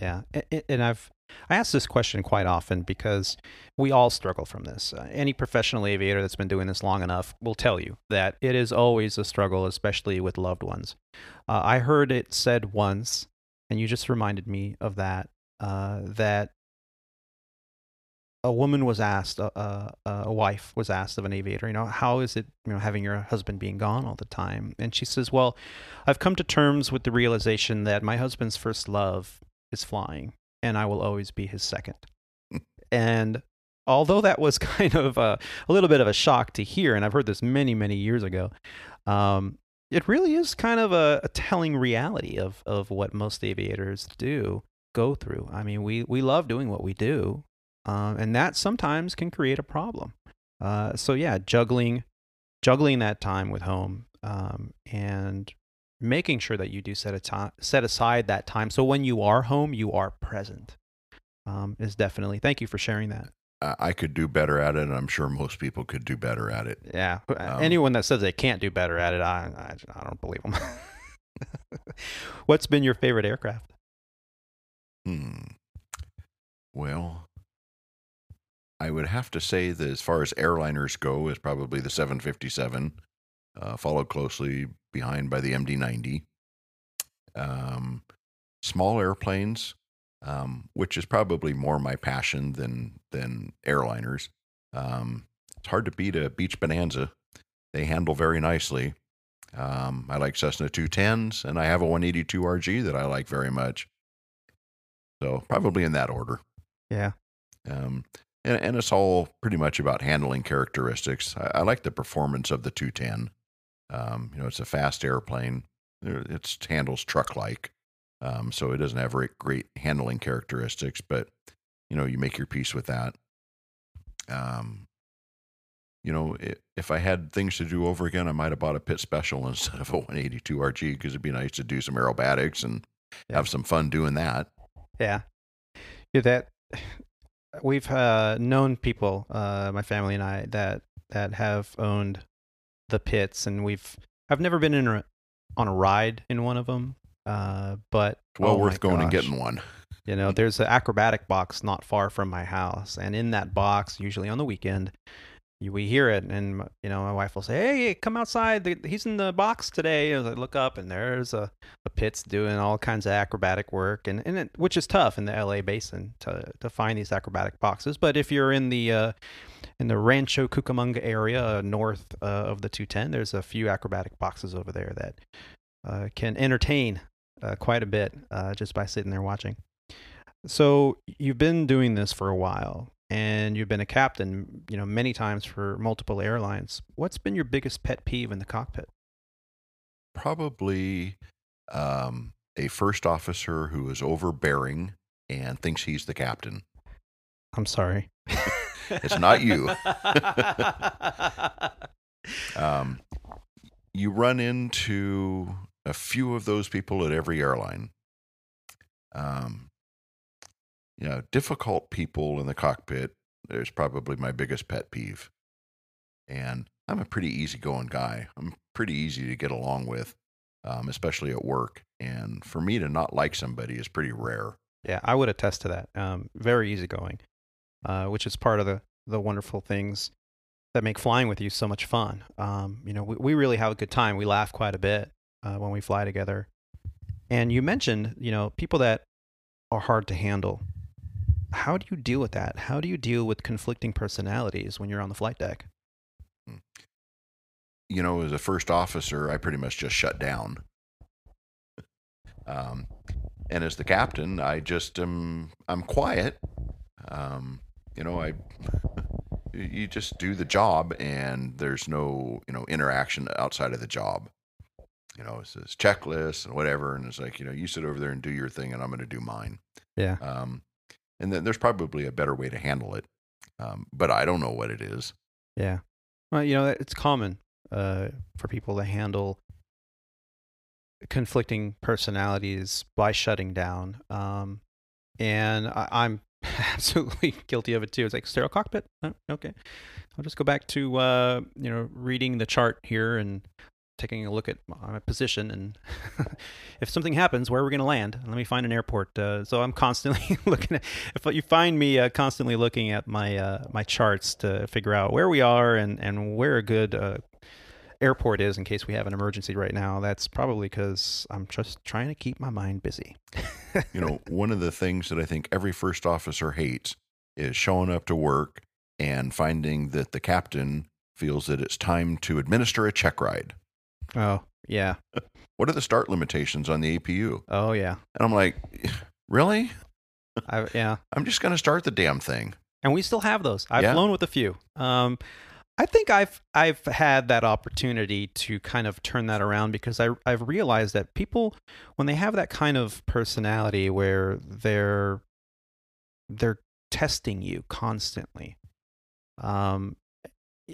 Yeah, and I've I ask this question quite often because we all struggle from this. Uh, any professional aviator that's been doing this long enough will tell you that it is always a struggle, especially with loved ones. Uh, I heard it said once, and you just reminded me of that, uh, that a woman was asked, uh, uh, a wife was asked of an aviator, you know, how is it, you know, having your husband being gone all the time? And she says, well, I've come to terms with the realization that my husband's first love is flying and I will always be his second. and although that was <laughs> kind of a, a, little bit of a shock to hear, and I've heard this many, many years ago, um, it really is kind of a, a, telling reality of, of what most aviators do go through. I mean, we, we love doing what we do, uh, and that sometimes can create a problem. Uh, so yeah, juggling juggling that time with home um, and making sure that you do set a time set aside that time. So when you are home you are present um, is definitely thank you for sharing that. I could do better at it, and I'm sure most people could do better at it. yeah um, anyone that says they can't do better at it i, I, I don't believe them <laughs> what's been your favorite aircraft? Hmm. Well, I would have to say that as far as airliners go, is probably the 757, uh, followed closely behind by the MD90. Um, small airplanes, um, which is probably more my passion than than airliners. Um, it's hard to beat a Beech Bonanza. They handle very nicely. Um, I like Cessna 210s, and I have a 182 RG that I like very much. So probably in that order. yeah Um, and, and it's all pretty much about handling characteristics. I, I like the performance of the 210. Um, you know, it's a fast airplane. It handles truck-like, um, so it doesn't have great, great handling characteristics. But you know, you make your peace with that. Um, you know, i if I had things to do over again, I might have bought a Pitts Special <laughs> instead of a 182 RG because it'd be nice to do some aerobatics and Yeah. have some fun doing that. Yeah. Yeah, that we've uh, known people, uh, my family and I, that that have owned the Pitts, and we've I've never been in a, on a ride in one of them, uh, but well oh worth going and getting one. You know, there's an acrobatic box not far from my house, and in that box, usually on the weekend, we hear it, and you know, my wife will say, "Hey, come outside! He's in the box today." And I look up, and there's a, a Pitts doing all kinds of acrobatic work, and and it, which is tough in the L.A. basin to to find these acrobatic boxes. But if you're in the uh, in the Rancho Cucamonga area uh, north uh, of the 210, there's a few acrobatic boxes over there that uh, can entertain uh, quite a bit just by sitting there watching. So you've been doing this for a while, and you've been a captain, you know, many times for multiple airlines. What's been your biggest pet peeve in the cockpit? probably um, a first officer who is overbearing and thinks he's the captain. I'm sorry. It's not you. <laughs> Um, you run into a few of those people at every airline. Um, you know, difficult people in the cockpit. There's probably my biggest pet peeve. And I'm a pretty easygoing guy. I'm pretty easy to get along with, um, especially at work. And for me to not like somebody is pretty rare. Yeah, I would attest to that. Um, very easygoing, uh, which is part of the, the wonderful things that make flying with you so much fun. Um, you know, we, we really have a good time. We laugh quite a bit uh, when we fly together. And you mentioned, you know, people that are hard to handle. How do you deal with that? How do you deal with conflicting personalities when you're on the flight deck? you know, as a first officer, I pretty much just shut down. Um, and as the captain, I just am I'm quiet. Um, you know, I <laughs> you just do the job, and there's no you know interaction outside of the job. You know, it's this checklist and whatever, and it's like you know, you sit over there and do your thing, and I'm going to do mine. Yeah. Um, and then there's probably a better way to handle it, um, but I don't know what it is. Yeah. Well, you know, it's common uh, for people to handle conflicting personalities by shutting down. Um, and I, I'm <laughs> absolutely guilty of it too. It's like sterile cockpit. Oh, okay. I'll just go back to, uh, you know, reading the chart here and taking a look at my position. And <laughs> if something happens, where are we going to land? Let me find an airport. Uh, so I'm constantly <laughs> looking at, if you find me uh, constantly looking at my, uh, my charts to figure out where we are and, and where a good, uh, airport is in case we have an emergency right now, that's probably because I'm just trying to keep my mind busy. you know, <laughs> one of the things that I think every first officer hates is showing up to work and finding that the captain feels that it's time to administer a check ride. Oh, yeah. <laughs> What are the start limitations on the APU? Oh, yeah. And I'm like, really? I, yeah. <laughs> I'm just going to start the damn thing. And we still have those. I've Yeah. flown with a few. Um, I think I've I've had that opportunity to kind of turn that around because I I've realized that people when they have that kind of personality where they're they're testing you constantly. Um,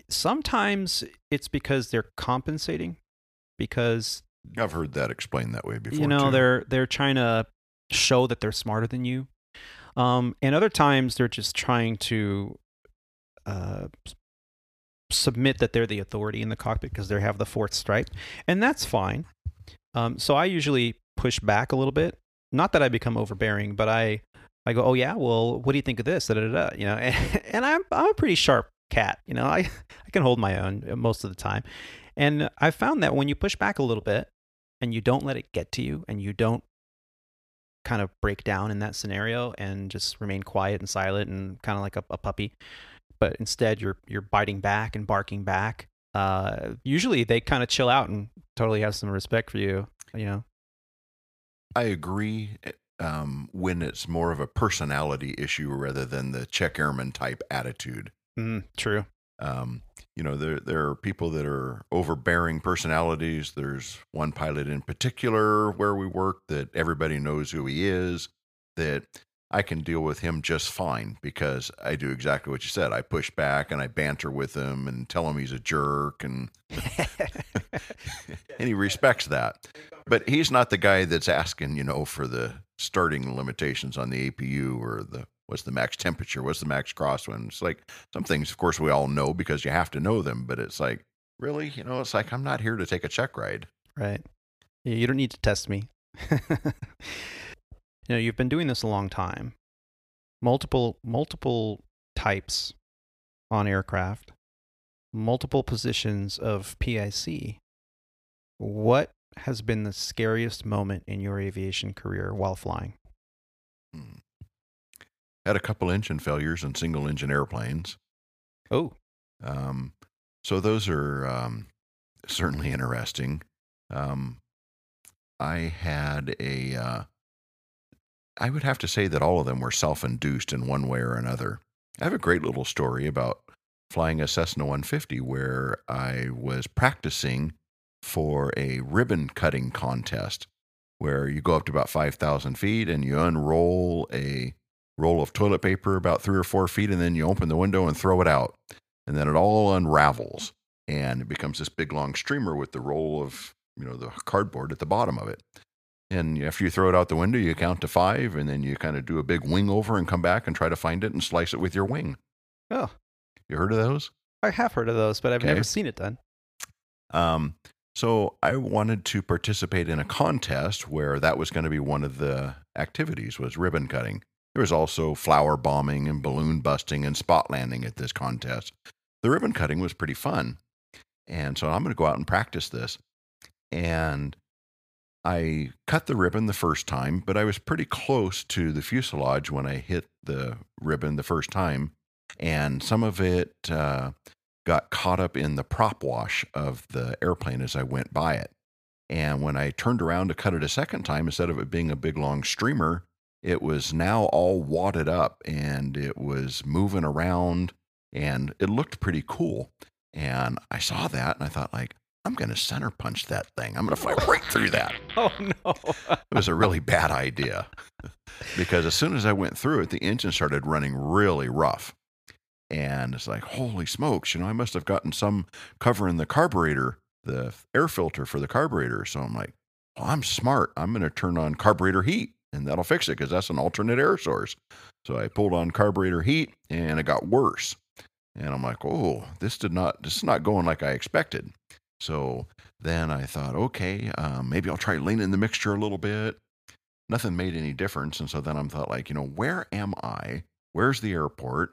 sometimes it's because they're compensating because I've heard that explained that way before. you know too. they're they're trying to show that they're smarter than you um, and other times they're just trying to uh, submit that they're the authority in the cockpit because they have the fourth stripe and that's fine um, so i usually push back a little bit not that i become overbearing but i i go oh yeah well what do you think of this da, da, da, you know and, <laughs> and i'm i'm a pretty sharp cat you know i <laughs> i can hold my own most of the time and i found that when you push back a little bit and you don't let it get to you and you don't kind of break down in that scenario and just remain quiet and silent and kind of like a, a puppy but instead you're you're biting back and barking back uh usually they kind of chill out and totally have some respect for you you know I agree eh, um, when it's more of a personality issue rather than the check airman type attitude. mm, true Um, you know, there there are people that are overbearing personalities. There's one pilot in particular where we work that everybody knows who he is. That I can deal with him just fine because I do exactly what you said. I push back and I banter with him and tell him he's a jerk and <laughs> and he respects that. But he's not the guy that's asking, you know, for the starting limitations on the APU or the what's the max temperature, what's the max crosswind. It's like some things, of course, we all know because you have to know them. But it's like, really, you know, it's like I'm not here to take a check ride. right Yeah, you don't need to test me <laughs> you know you've been doing this a long time multiple multiple types on aircraft multiple positions of pic what has been the scariest moment in your aviation career while flying Hmm. Had a couple engine failures in single engine airplanes. oh Um, so those are um, certainly interesting. Um, I had a, uh, I would have to say that all of them were self induced in one way or another. I have a great little story about flying a Cessna 150 where I was practicing for a ribbon cutting contest where you go up to about 5,000 feet and you unroll a roll of toilet paper about three or four feet and then you open the window and throw it out. And then it all unravels and it becomes this big long streamer with the roll of you know the cardboard at the bottom of it. And after you throw it out the window you count to five and then you kind of do a big wing over and come back and try to find it and slice it with your wing. Oh. You heard of those? I have heard of those but i've Okay. never seen it done. Um, so i wanted to participate in a contest where that was going to be one of the activities was ribbon cutting there was also flower bombing and balloon busting and spot landing at this contest. The ribbon cutting was pretty fun. And so i'm going to go out and practice this. And I cut the ribbon the first time, but I was pretty close to the fuselage when I hit the ribbon the first time, and some of it uh, got caught up in the prop wash of the airplane as I went by it. And when I turned around to cut it a second time, instead of it being a big long streamer, it was now all wadded up and it was moving around and it looked pretty cool. And I saw that and I thought, like, I'm going to center punch that thing. I'm going to fly right through that. <laughs> oh no <laughs> It was a really bad idea <laughs> because as soon as I went through it, the engine started running really rough. And it's like, holy smokes, you know, I must have gotten some cover in the carburetor, the air filter for the carburetor. So I'm like, well, I'm smart. I'm going to turn on carburetor heat and that'll fix it because that's an alternate air source. So I pulled on carburetor heat and it got worse. And I'm like, oh, this did not, this is not going like I expected. So then I thought, okay, um, maybe I'll try leaning the mixture a little bit. Nothing made any difference. And so then I'm thought like, you know, where am I? Where's the airport?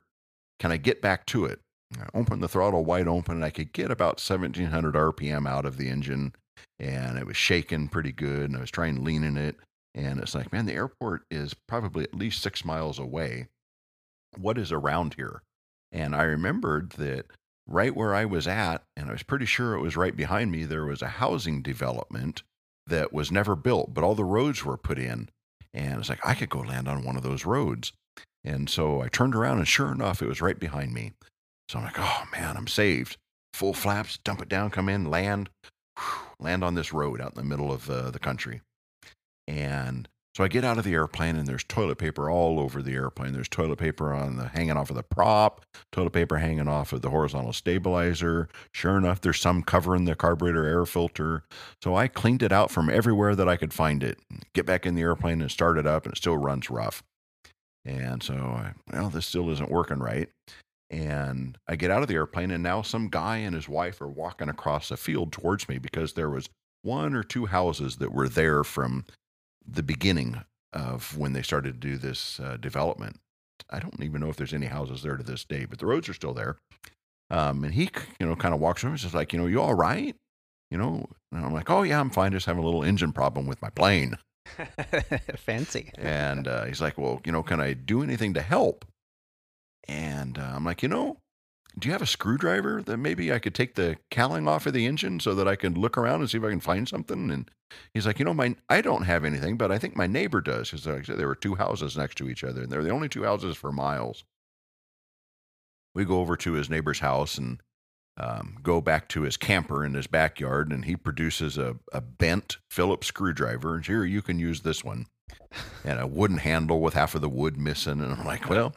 Can I get back to it? I opened the throttle wide open and I could get about 1700 RPM out of the engine and it was shaking pretty good. And I was trying leaning it. And it's like, man, the airport is probably at least six miles away. What is around here? And I remembered that right where I was at, and I was pretty sure it was right behind me, there was a housing development that was never built, but all the roads were put in. And it's like, I could go land on one of those roads. And so I turned around, and sure enough, it was right behind me. So I'm like, oh man, I'm saved. Full flaps, dump it down, come in, land, whew, land on this road out in the middle of uh, the country. And So I get out of the airplane and there's toilet paper all over the airplane. There's toilet paper on the hanging off of the prop, toilet paper hanging off of the horizontal stabilizer. Sure enough, there's some covering the carburetor air filter. So I cleaned it out from everywhere that I could find it. Get back in the airplane and start it up, and it still runs rough. And so, I, well, this still isn't working right. And I get out of the airplane, and now some guy and his wife are walking across a field towards me because there was one or two houses that were there from the beginning of when they started to do this uh, development. I don't even know if there's any houses there to this day, but the roads are still there. Um, and he, you know, kind of walks over and says, like, you know, you all right? You know, and I'm like, oh yeah, I'm fine. Just having a little engine problem with my plane. <laughs> Fancy. and uh, he's like, well, you know, can I do anything to help? And uh, I'm like, you know, do you have a screwdriver that maybe I could take the cowling off of the engine so that I can look around and see if I can find something? And he's like, you know, my I don't have anything, but I think my neighbor does. Because like there were two houses next to each other, and they're the only two houses for miles. We go over to his neighbor's house and um, go back to his camper in his backyard, and he produces a, a bent Phillips screwdriver. And here, you can use this one. And a wooden handle with half of the wood missing. And I'm like, well,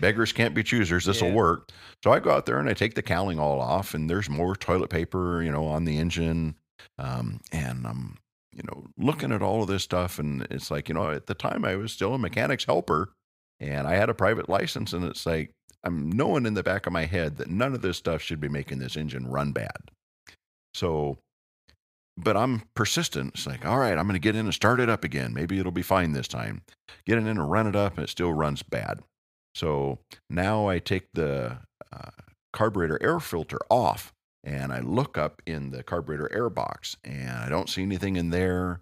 beggars can't be choosers. This will Yeah. work. So I go out there and I take the cowling all off, and there's more toilet paper, you know, on the engine. Um, and I'm, you know, looking at all of this stuff, and it's like, you know, at the time I was still a mechanic's helper, and I had a private license, and it's like I'm knowing in the back of my head that none of this stuff should be making this engine run bad. So, but I'm persistent. It's like, all right, I'm going to get in and start it up again. Maybe it'll be fine this time. Get it in and run it up, and it still runs bad. So now I take the uh, carburetor air filter off and I look up in the carburetor air box and I don't see anything in there.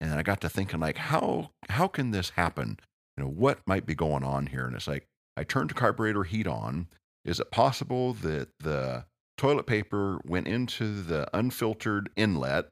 And I got to thinking like, how how can this happen? You know, what might be going on here? And it's like I turned the carburetor heat on. Is it possible that the toilet paper went into the unfiltered inlet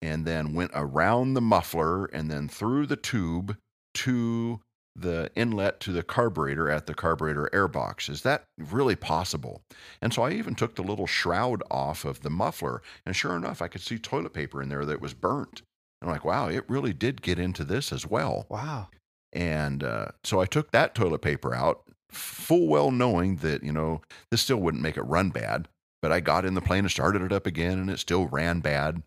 and then went around the muffler and then through the tube to the inlet to the carburetor at the carburetor air box. Is that really possible? And so I even took the little shroud off of the muffler, and sure enough, I could see toilet paper in there that was burnt. And I'm like, wow, it really did get into this as well. Wow. And uh, so I took that toilet paper out, full well knowing that, you know, this still wouldn't make it run bad. But I got in the plane and started it up again, and it still ran bad.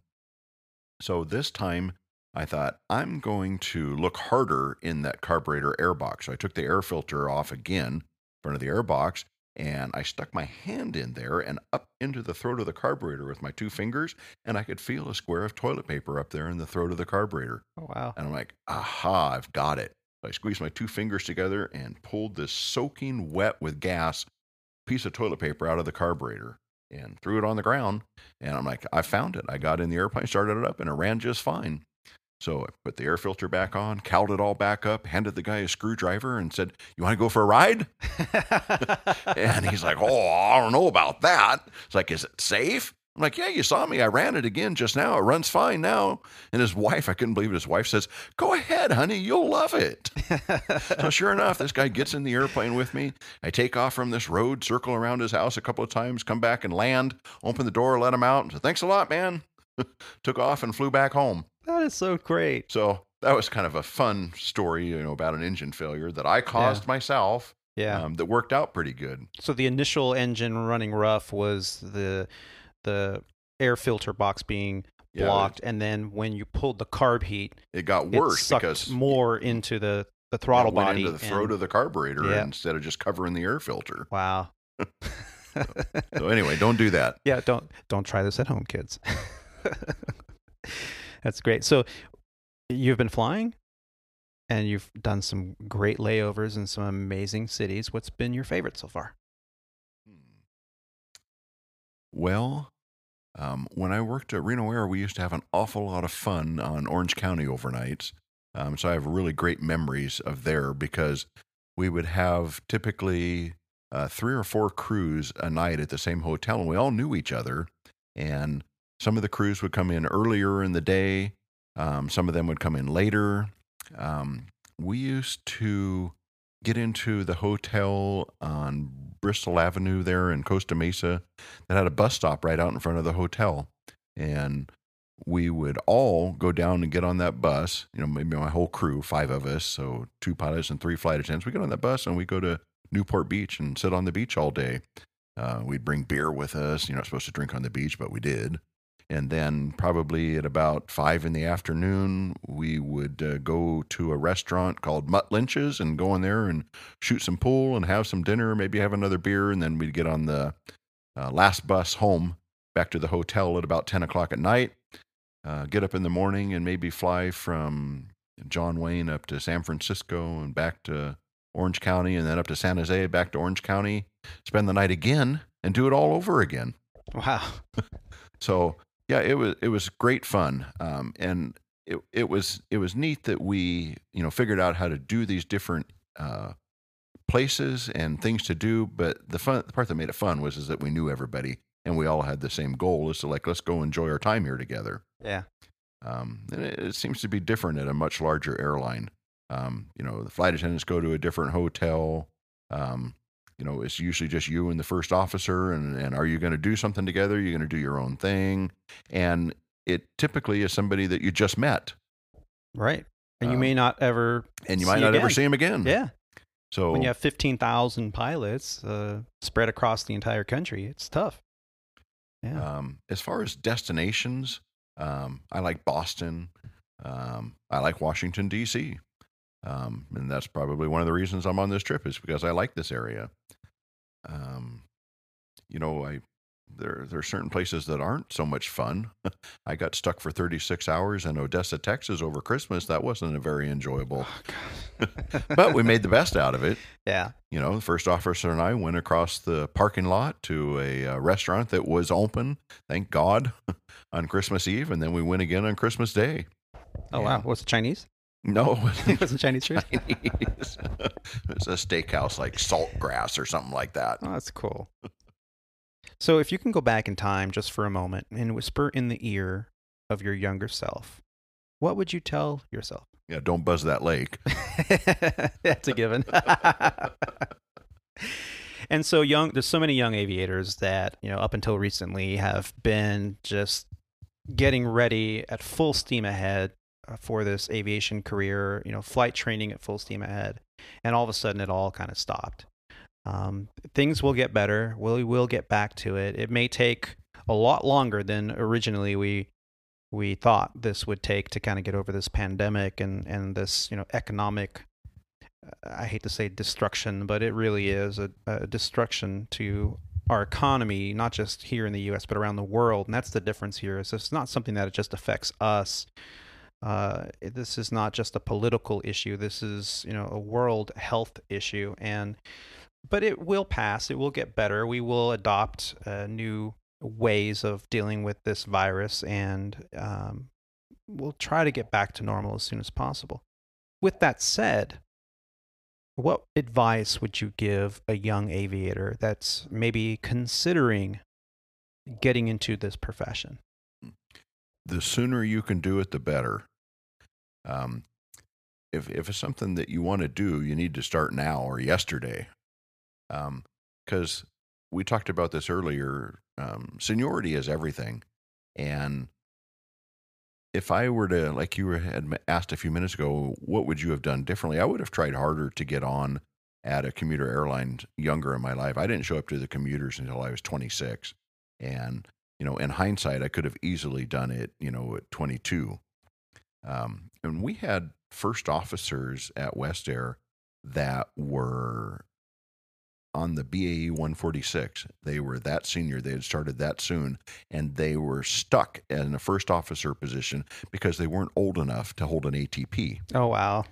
So this time I thought, I'm going to look harder in that carburetor air box. So I took the air filter off again in front of the air box and I stuck my hand in there and up into the throat of the carburetor with my two fingers, and I could feel a square of toilet paper up there in the throat of the carburetor. Oh, wow. And I'm like, aha, I've got it. So I squeezed my two fingers together and pulled this soaking wet with gas piece of toilet paper out of the carburetor and threw it on the ground. And I'm like, I found it. I got in the airplane, started it up, and it ran just fine. So I put the air filter back on, cowled it all back up, handed the guy a screwdriver, and said, You want to go for a ride? <laughs> And he's like, Oh, I don't know about that. It's like, Is it safe? I'm like, Yeah, you saw me. I ran it again just now. It runs fine now. And his wife, I couldn't believe it. His wife says, Go ahead, honey. You'll love it. <laughs> so sure enough, this guy gets in the airplane with me. I take off from this road, circle around his house a couple of times, come back and land, open the door, let him out, and say, Thanks a lot, man. <laughs> Took off and flew back home. That is so great. So that was kind of a fun story, you know, about an engine failure that I caused myself. Yeah. Um, that worked out pretty good. so the initial engine running rough was the the air filter box being Yeah, blocked, and then when you pulled the carb heat, It got worse sucked because more into the the throttle it went body. into the throat and- of the carburetor Yeah. instead of just covering the air filter. wow. So anyway, don't do that. <laughs> yeah, don't don't try this at home, kids. <laughs> That's great. So you've been flying and you've done some great layovers in some amazing cities. What's been your favorite so far? Well, um, when I worked at Reno Air, we used to have an awful lot of fun on Orange County overnights. Um, so I have really great memories of there because we would have typically uh, three or four crews a night at the same hotel, and we all knew each other. And some of the crews would come in earlier in the day, um, some of them would come in later. Um, we used to get into the hotel on Bristol Avenue there in Costa Mesa that had a bus stop right out in front of the hotel. And we would all go down and get on that bus. You know, maybe my whole crew, five of us, so two pilots and three flight attendants. We get on that bus and we go to Newport Beach and sit on the beach all day. Uh, we'd bring beer with us. You're not supposed to drink on the beach, but we did. And then, probably at about five in the afternoon, we would uh, go to a restaurant called Mutt Lynch's and go in there and shoot some pool and have some dinner, maybe have another beer. And then we'd get on the uh, last bus home back to the hotel at about 10 o'clock at night, uh, get up in the morning and maybe fly from John Wayne up to San Francisco and back to Orange County and then up to San Jose, back to Orange County, spend the night again and do it all over again. Wow. <laughs> So yeah, it was it was great fun, um, and it it was it was neat that we you know figured out how to do these different uh, places and things to do. But the fun the part that made it fun was is that we knew everybody and we all had the same goal is to like let's go enjoy our time here together. Yeah. Um, and it, it seems to be different at a much larger airline. Um, you know, the flight attendants go to a different hotel. Um, you know, it's usually just you and the first officer, and, and are you going to do something together? You're going to do your own thing. And it typically is somebody that you just met. Right. And you Um, may not ever. And you might not ever see him again. Yeah. So When you have 15,000 pilots uh, spread across the entire country, it's tough. Yeah. Um, as far as destinations, um, I like Boston. Um, I like Washington D.C. Um, and that's probably one of the reasons I'm on this trip is because I like this area. Um, you know, I there there are certain places that aren't so much fun. <laughs> I got stuck for 36 hours in Odessa, Texas over Christmas. That wasn't a very enjoyable, Oh, <laughs> but we made the best out of it. <laughs> yeah. You know, the first officer and I went across the parking lot to a uh, restaurant that was open, thank God, on Christmas Eve, and then we went again on Christmas Day. Oh, Yeah. wow. Was it Chinese? No, <laughs> it wasn't Chinese food? Chinese. <laughs> it's a steakhouse like Saltgrass or something like that. Oh, that's cool. So, if you can go back in time just for a moment and whisper in the ear of your younger self, what would you tell yourself? Yeah, don't buzz that lake. <laughs> That's a given. and so young there's so many young aviators that, you know, up until recently have been just getting ready at full steam ahead for this aviation career, you know, flight training at full steam ahead. And all of a sudden it all kind of stopped. Um, things will get better. We will get back to it. It may take a lot longer than originally we we thought this would take to kind of get over this pandemic and and this you know economic I hate to say destruction, but it really is a, a destruction to our economy, not just here in the U.S. but around the world. And that's the difference here. It's not something that just affects us. Uh, this is not just a political issue. This is you know a world health issue, and but it will pass. It will get better. We will adopt uh, new ways of dealing with this virus, and um, we'll try to get back to normal as soon as possible. With that said, what advice would you give a young aviator that's maybe considering getting into this profession? The sooner you can do it, the better. Um, if if it's something that you want to do, you need to start now or yesterday. Because we talked about this earlier. Um, seniority is everything, and if I were to, like you had asked a few minutes ago, what would you have done differently? I would have tried harder to get on at a commuter airline younger in my life. I didn't show up to the commuters until I was 26. And, you know, in hindsight, I could have easily done it, you know, at 22. Um, and we had first officers at WestAir that were on the BAe 146. They were that senior. They had started that soon, and they were stuck in a first officer position because they weren't old enough to hold an ATP. Oh wow,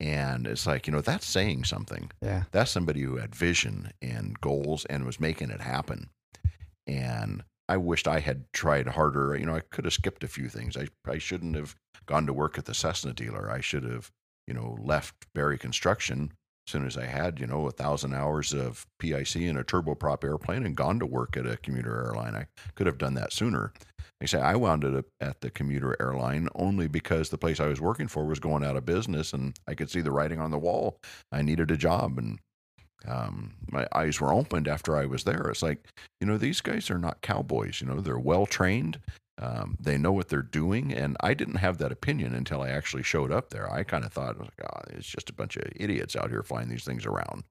And it's like, you know, that's saying something. yeah, That's somebody who had vision and goals and was making it happen. And I wished I had tried harder. You know, I could have skipped a few things. I, I shouldn't have gone to work at the Cessna dealer. I should have, you know, left Barry Construction as soon as I had, you know, a thousand hours of PIC in a turboprop airplane and gone to work at a commuter airline. I could have done that sooner. They say I wound up at the commuter airline only because the place I was working for was going out of business and I could see the writing on the wall. I needed a job and um, my eyes were opened after I was there. It's like, you know, these guys are not cowboys. You know, they're well trained Um, they know what they're doing, and I didn't have that opinion until I actually showed up there. I kind of thought, like, oh, it's just a bunch of idiots out here flying these things around.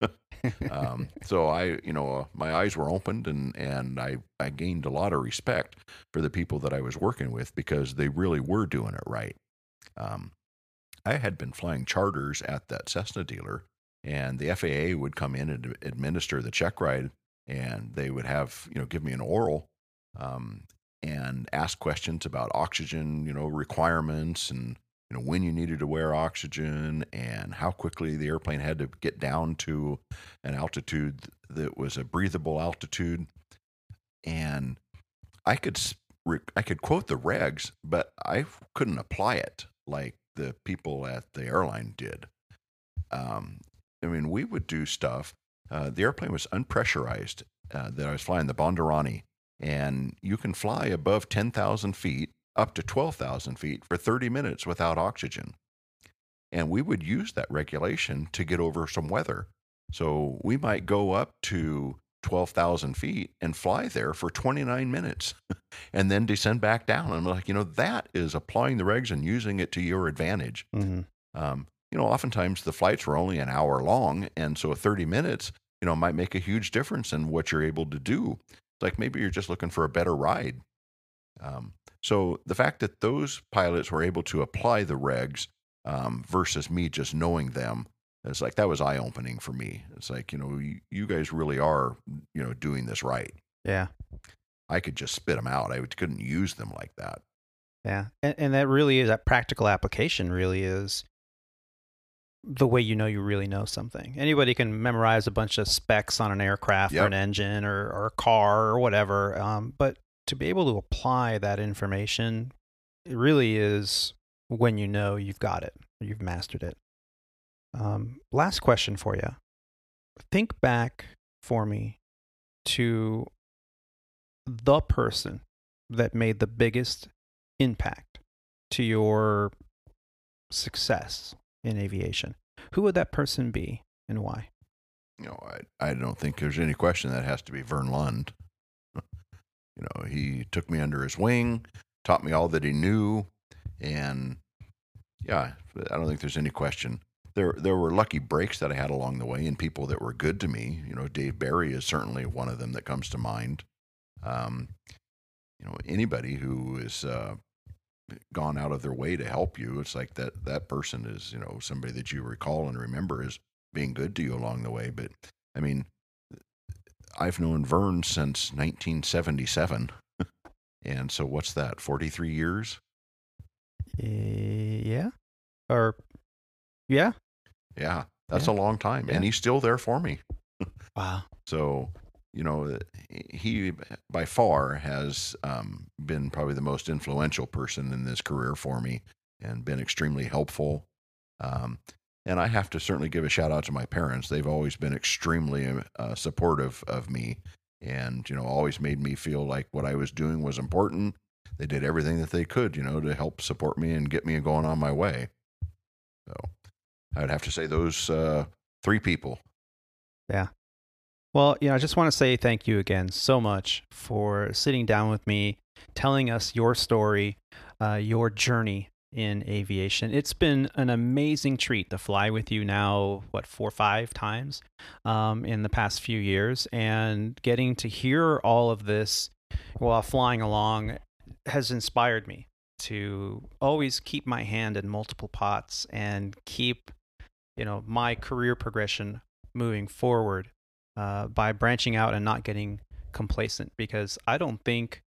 <laughs> um, so I, you know, uh, my eyes were opened, and and I I gained a lot of respect for the people that I was working with because they really were doing it right. Um, I had been flying charters at that Cessna dealer, and the FAA would come in and administer the check ride, and they would have you know give me an oral. Um, and ask questions about oxygen, you know, requirements and you know when you needed to wear oxygen and how quickly the airplane had to get down to an altitude that was a breathable altitude and i could i could quote the regs but i couldn't apply it like the people at the airline did um, i mean we would do stuff uh, the airplane was unpressurized uh, that i was flying the Bandeirante and you can fly above 10,000 feet up to 12,000 feet for 30 minutes without oxygen. And we would use that regulation to get over some weather. So we might go up to 12,000 feet and fly there for 29 minutes <laughs> and then descend back down. And I'm like, you know, that is applying the regs and using it to your advantage. Mm-hmm. Um, you know, oftentimes the flights were only an hour long. And so 30 minutes, you know, might make a huge difference in what you're able to do. It's like maybe you're just looking for a better ride. Um, so the fact that those pilots were able to apply the regs um, versus me just knowing them, it's like that was eye opening for me. It's like you know you, you, guys really are you know doing this right. Yeah, I could just spit them out. I couldn't use them like that. Yeah, and, and that really is that practical application. Really is the way you know you really know something. Anybody can memorize a bunch of specs on an aircraft yep. or an engine or, or a car or whatever, um, but to be able to apply that information, it really is when you know you've got it, you've mastered it. Um, last question for you. Think back for me to the person that made the biggest impact to your success in aviation. Who would that person be and why? You know, I, I don't think there's any question that has to be Vern Lund. <laughs> You know, he took me under his wing, taught me all that he knew, and yeah, I don't think there's any question. There, there were lucky breaks that I had along the way, and people that were good to me. You know, Dave Barry is certainly one of them that comes to mind. Um, you know, anybody who is uh, gone out of their way to help you, it's like that that person is, you know, somebody that you recall and remember as being good to you along the way. But I mean, uh, I've known Vern since 1977. and so what's that, 43 years? Eh, yeah. Or, yeah. Yeah. That's yeah. a long time. Yeah. And he's still there for me. wow. <laughs> So, you know, he by far has um, been probably the most influential person in this career for me and been extremely helpful. Um, and I have to certainly give a shout out to my parents. They've always been extremely uh, supportive of me and, you know, always made me feel like what I was doing was important. They did everything that they could, you know, to help support me and get me going on my way. So I'd have to say those uh, three people. Yeah. Well, you know, I just want to say thank you again so much for sitting down with me, telling us your story, uh, your journey in aviation. It's been an amazing treat to fly with you now, what, four or five times um, in the past few years. And getting to hear all of this while flying along has inspired me to always keep my hand in multiple pots and keep, you know, my career progression moving forward uh, by branching out and not getting complacent because I don't think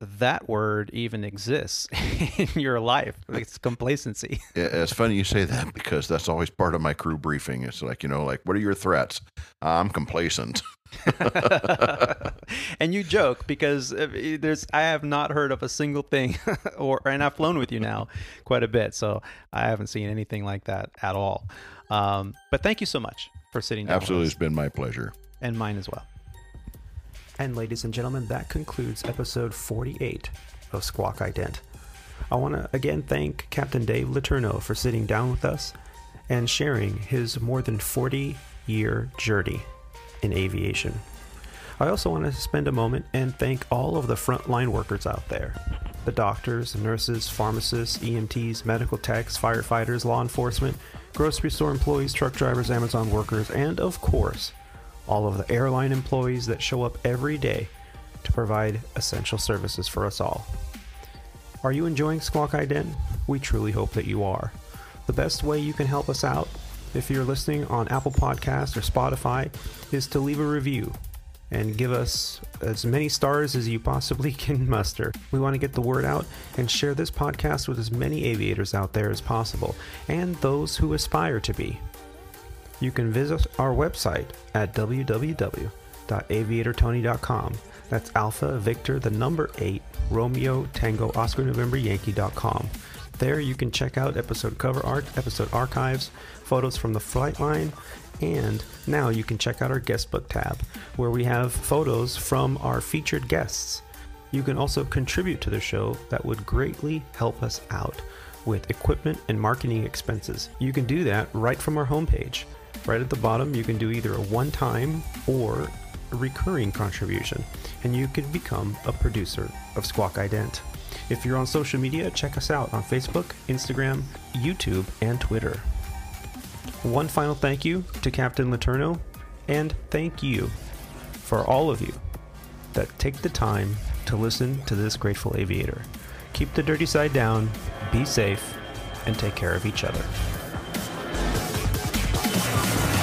that word even exists <laughs> in your life. It's complacency. <laughs> yeah, it's funny you say that because that's always part of my crew briefing. It's like, you know, like, what are your threats? I'm complacent. <laughs> and you joke because there's I have not heard of a single thing or and I've flown with you now quite a bit so I haven't seen anything like that at all. Um, but thank you so much for sitting down. Absolutely, it's been my pleasure. And mine as well. And ladies and gentlemen, that concludes episode 48 of Squawk Ident. I want to again thank Captain Dave Letourneau for sitting down with us and sharing his more than 40 year journey in aviation. I also want to spend a moment and thank all of the frontline workers out there the doctors, nurses, pharmacists, EMTs, medical techs, firefighters, law enforcement, grocery store employees, truck drivers, Amazon workers, and of course, all of the airline employees that show up every day to provide essential services for us all. Are you enjoying Squawk Ident? We truly hope that you are. The best way you can help us out, if you're listening on Apple Podcasts or Spotify, is to leave a review and give us as many stars as you possibly <laughs> can muster. We want to get the word out and share this podcast with as many aviators out there as possible and those who aspire to be. You can visit our website at www.av8rtony.com. That's Alpha Victor, the number 8, Romeo Tango Oscar November Yankee.com. There you can check out episode cover art, episode archives, photos from the flight line, and now you can check out our guest book tab where we have photos from our featured guests. You can also contribute to the show that would greatly help us out with equipment and marketing expenses. You can do that right from our homepage. Right at the bottom, you can do either a one time or a recurring contribution, and you can become a producer of Squawk Ident. If you're on social media, check us out on Facebook, Instagram, YouTube, and Twitter. One final thank you to Captain Letourneau, and thank you for all of you that take the time to listen to this grateful aviator. Keep the dirty side down, be safe, and take care of each other. Thank you.